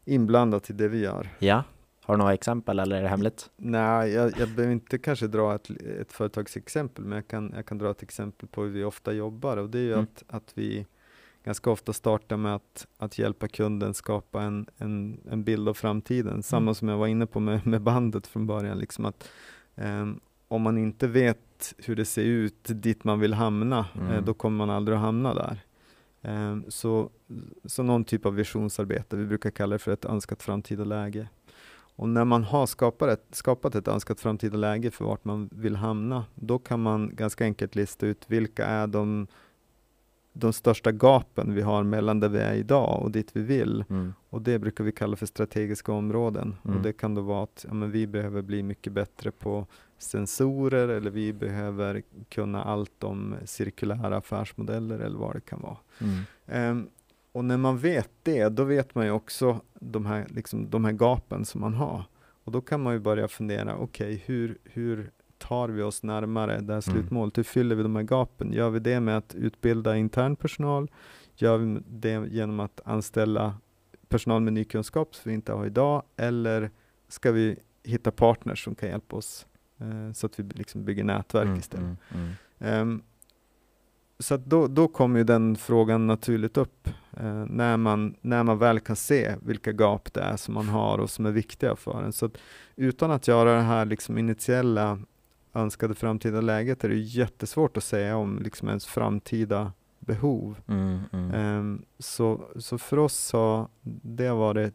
inblandat i det vi gör. Ja? Har du några exempel eller är det hemligt? Nej, jag, jag behöver inte kanske dra ett, ett företagsexempel, men jag kan, jag kan dra ett exempel på hur vi ofta jobbar och det är ju Mm. att, att vi ganska ofta startar med att, att hjälpa kunden skapa en, en, en bild av framtiden. Samma Mm. som jag var inne på med, med bandet från början, liksom att ehm, om man inte vet hur det ser ut dit man vill hamna, eh, Mm. då kommer man aldrig att hamna där. Ehm, så, så någon typ av visionsarbete, vi brukar kalla det för ett önskat framtida läge. Och när man har skapat ett, skapat ett önskat framtida läge för vart man vill hamna, då kan man ganska enkelt lista ut vilka är de, de största gapen vi har mellan där vi är idag och dit vi vill. Mm. Och det brukar vi kalla för strategiska områden. Mm. Och det kan då vara att ja, men vi behöver bli mycket bättre på sensorer eller vi behöver kunna allt om cirkulära affärsmodeller eller vad det kan vara. Mm. Ehm, och när man vet det, då vet man ju också de här, liksom, de här gapen som man har. Och då kan man ju börja fundera, okej, hur, hur tar vi oss närmare det här Mm. slutmålet? Hur fyller vi de här gapen? Gör vi det med att utbilda intern personal? Gör vi det genom att anställa personal med ny kunskap som vi inte har idag? Eller ska vi hitta partners som kan hjälpa oss så att vi liksom bygger nätverk Mm, istället? mm, mm. Ehm, så då, då kommer ju den frågan naturligt upp. Eh, när, man, när man väl kan se vilka gap det är som man har och som är viktiga för en. Så att utan att göra det här liksom initiella önskade framtida läget är det jättesvårt att säga om liksom ens framtida behov. Ehm, så, så för oss har det varit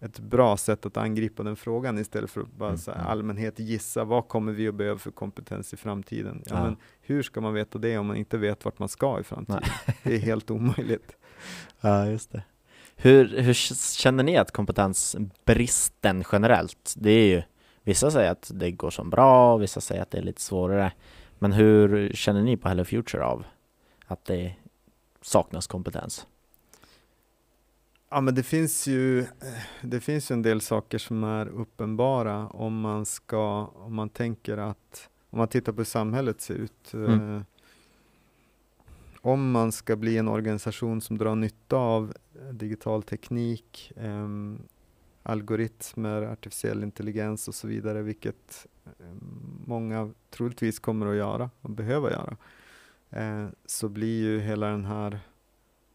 ett, bra sätt att angripa den frågan istället för att bara Mm, så mm. allmänhet gissa vad kommer vi att behöva för kompetens i framtiden. Ja, Ja. Men hur ska man veta det om man inte vet vart man ska i framtiden? Det är helt omöjligt. Ja, just det. Hur, hur känner ni att kompetensbristen generellt? Det är ju, vissa säger att det går som bra, vissa säger att det är lite svårare. Men hur känner ni på Hello Future av att det saknas kompetens? Ja men det finns ju, eh, det finns ju en del saker som är uppenbara om man ska, om man tänker att, om man tittar på hur samhället ser ut. Mm. Eh, om man ska bli en organisation som drar nytta av eh, digital teknik, eh, algoritmer, artificiell intelligens och så vidare, vilket eh, många troligtvis kommer att göra och behöva göra, så blir ju hela den här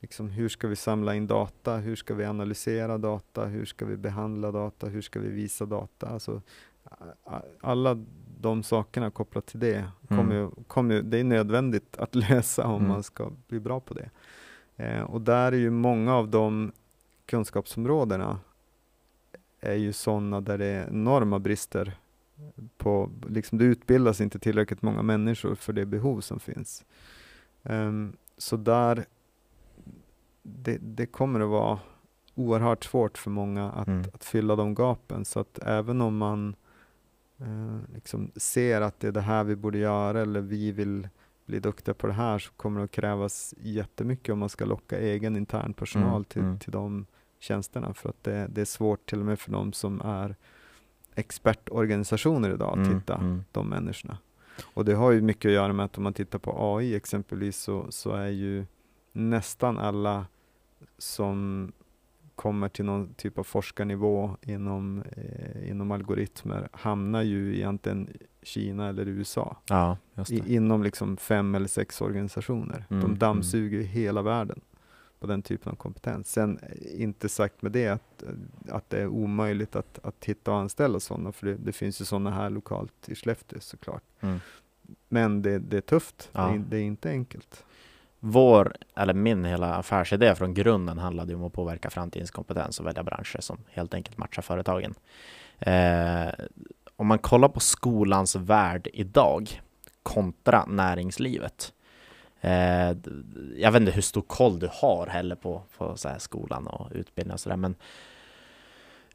liksom, hur ska vi samla in data, hur ska vi analysera data, hur ska vi behandla data, hur ska vi visa data. Alltså, alla de sakerna kopplat till det, Mm. kommer ju, kommer ju, det är nödvändigt att lösa om Mm. man ska bli bra på det. Eh, och där är ju många av de kunskapsområdena är ju sådana där det är enorma brister. På, liksom det utbildas inte tillräckligt många människor för det behov som finns. Um, så där, det, det kommer att vara oerhört svårt för många att, Mm. att fylla de gapen. Så att även om man eh, liksom ser att det är det här vi borde göra eller vi vill bli duktiga på det här så kommer det att krävas jättemycket om man ska locka egen intern personal Mm, till, mm. till de tjänsterna. För att det, det är svårt till och med för de som är expertorganisationer idag att Mm, hitta mm. de människorna. Och det har ju mycket att göra med att om man tittar på AI exempelvis så, så är ju nästan alla som kommer till någon typ av forskarnivå inom, eh, inom algoritmer hamnar ju egentligen Kina eller USA. Ja, just. I, inom liksom fem eller sex organisationer. Mm, De dammsuger ju hela världen på den typen av kompetens. Sen eh, inte sagt med det att, eh, att det är omöjligt att, att hitta och anställa sådana, för det, det finns ju sådana här lokalt i Skellefteå såklart. Mm. Men det, det är tufft, Ja. det, är, det är inte enkelt. Vår, eller min hela affärsidé från grunden handlade om att påverka framtidens kompetens och välja branscher som helt enkelt matchar företagen. Eh, om man kollar på skolans värld idag kontra näringslivet. Eh, jag vet inte hur stor koll du har heller på, på så här skolan och utbildning och sådär, men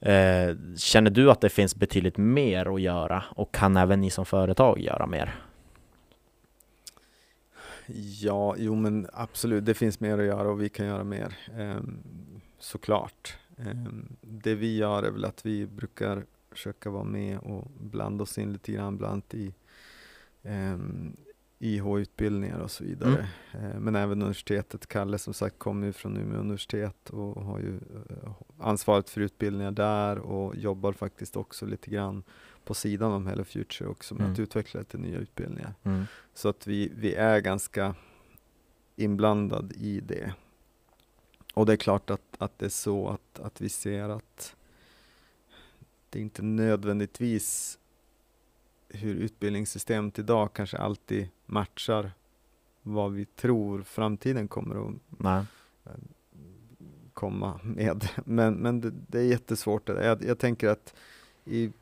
eh, känner du att det finns betydligt mer att göra och kan även ni som företag göra mer? Ja, jo men absolut, det finns mer att göra och vi kan göra mer. ehm, såklart. Ehm, det vi gör är väl att vi brukar försöka vara med och blanda oss in lite grann bland annat i um, IH-utbildningar och så vidare. Eh, men även universitetet. Kalle som sagt kommer ju från Umeå universitet och har ju eh, ansvaret för utbildningar där och jobbar faktiskt också lite grann på sidan om Hello Future också med Mm. att utveckla lite nya utbildningar. Mm. Så att vi, vi är ganska inblandad i det. Och det är klart att, att det är så att, att vi ser att det inte nödvändigtvis hur utbildningssystemet idag kanske alltid matchar vad vi tror framtiden kommer att Nej. komma med. Men, men det, det är jättesvårt. Jag, jag tänker att i,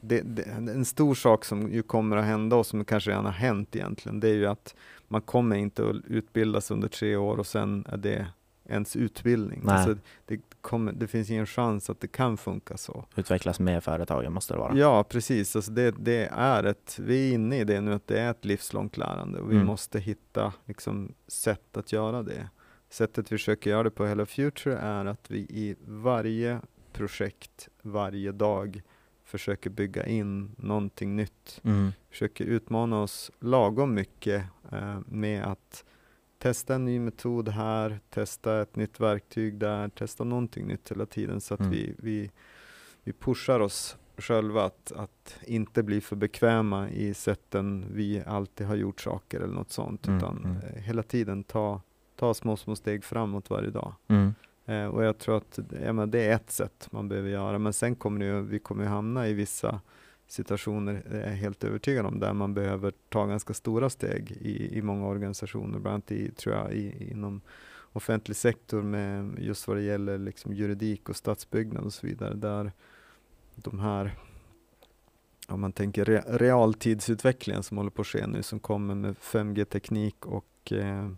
det, det, en stor sak som ju kommer att hända och som kanske redan har hänt egentligen, det är ju att man kommer inte att utbildas under tre år och sen är det ens utbildning. Nej. Alltså det, kommer, det finns ingen chans att det kan funka så. Utvecklas med företagen måste det vara. Ja, precis. Alltså det, det är ett, vi är inne i det nu, att det är ett livslångt lärande och vi Mm. måste hitta liksom, sätt att göra det. Sättet vi försöker göra det på Hello Future är att vi i varje projekt, varje dag försöker bygga in någonting nytt. Mm. Försöker utmana oss lagom mycket eh, med att testa en ny metod här, testa ett nytt verktyg där, testa någonting nytt hela tiden så att Mm. vi, vi, vi pushar oss själva att, att inte bli för bekväma i sätten vi alltid har gjort saker eller något sånt, Mm, utan mm. eh, hela tiden ta, ta små, små steg framåt varje dag. Mm. Eh, och jag tror att ja, men det är ett sätt man behöver göra, men sen kommer det vi kommer hamna i vissa situationer, eh, det är jag helt övertygad om, där man behöver ta ganska stora steg i, i många organisationer, bland annat i, tror jag, i, inom offentlig sektor med just vad det gäller liksom juridik och stadsbyggnad och så vidare, där de här om man tänker re, realtidsutvecklingen som håller på att ske nu, som kommer med 5G-teknik och eh,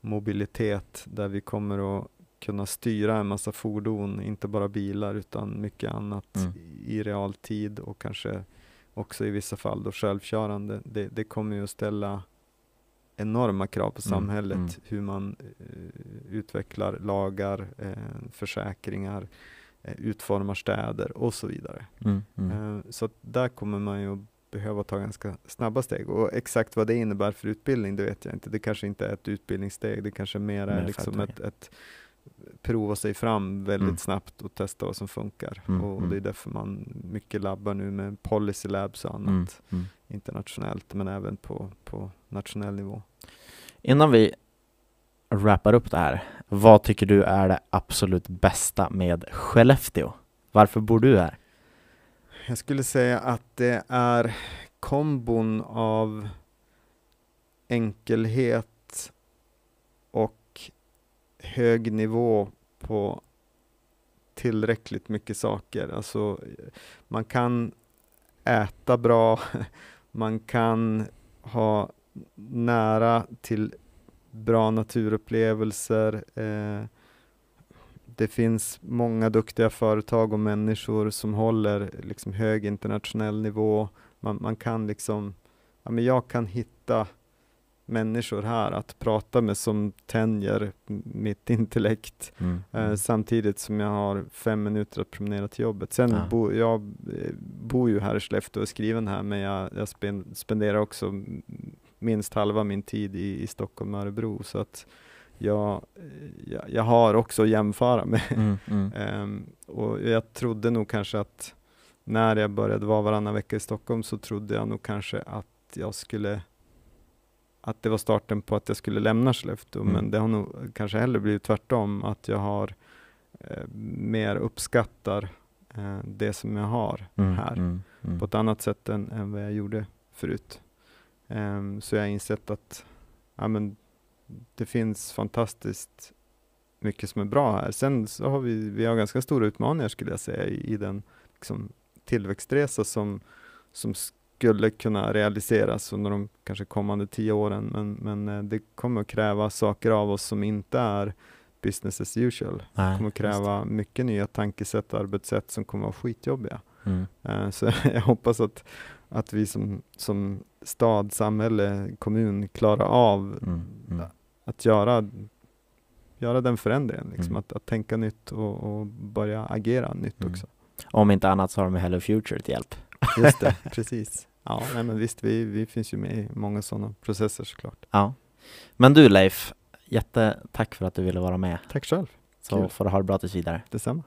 mobilitet, där vi kommer att kunna styra en massa fordon, inte bara bilar utan mycket annat Mm. i realtid och kanske också i vissa fall då självkörande. Det, det kommer ju att ställa enorma krav på Mm, samhället, mm. hur man eh, utvecklar lagar, eh, försäkringar, eh, utformar städer och så vidare. Mm. Mm. Eh, Så där kommer man ju att behöva ta ganska snabba steg. Och exakt vad det innebär för utbildning, det vet jag inte. Det kanske inte är ett utbildningssteg, det kanske mer är liksom ett, ett prova sig fram väldigt Mm. snabbt och testa vad som funkar. Mm, Och mm. det är därför man mycket labbar nu med policy labs och annat Mm. Mm. internationellt, men även på, på nationell nivå. Innan vi wrappar upp det här, vad tycker du är det absolut bästa med Skellefteå? Varför bor du här? Jag skulle säga att det är kombon av enkelhet hög nivå på tillräckligt mycket saker. Alltså, man kan äta bra, man kan ha nära till bra naturupplevelser. Eh, det finns många duktiga företag och människor som håller liksom hög internationell nivå. Man, man kan liksom, ja, men jag kan hitta människor här att prata med som tänjer mitt intellekt Mm. eh, Mm. samtidigt som jag har fem minuter att promenera till jobbet. Sen Ja. bo, jag eh, bor ju här i Skellefteå och är skriven här men jag, jag spen, spenderar också minst halva min tid i, i Stockholm och Örebro så att jag, eh, jag, jag har också att jämföra med. Mm. Mm. Ehm, och jag trodde nog kanske att när jag började vara varannan vecka i Stockholm så trodde jag nog kanske att jag skulle att det var starten på att jag skulle lämna Skellefteå, Mm. men det har nog kanske hellre blivit tvärtom, att jag har eh, mer uppskattar eh, det som jag har Mm. här Mm. Mm. på ett annat sätt än, än vad jag gjorde förut. Ehm, så jag har insett att ja, men, det finns fantastiskt mycket som är bra här. Sen så har vi, vi har ganska stora utmaningar skulle jag säga i, i den liksom, tillväxtresa som, som skulle kunna realiseras under de kanske kommande tio åren. Men, men eh, det kommer att kräva saker av oss som inte är business as usual. Nej, Det kommer att just kräva mycket nya tankesätt och arbetssätt som kommer att vara skitjobbiga. Mm. Eh, Så jag hoppas att, att vi som, som stad, samhälle, kommun klarar av Mm. Mm. att göra, göra den förändringen. Liksom. Mm. Att, att tänka nytt och, och börja agera nytt Mm. också. Om inte annat så har de Hello Future till hjälp. Just det, precis. Ja, nej, men visst, vi, vi finns ju med i många sådana processer såklart. Ja. Men du Leif, jättetack för att du ville vara med. Tack själv, Så Kul. får du ha det bra tills vidare. detsamma.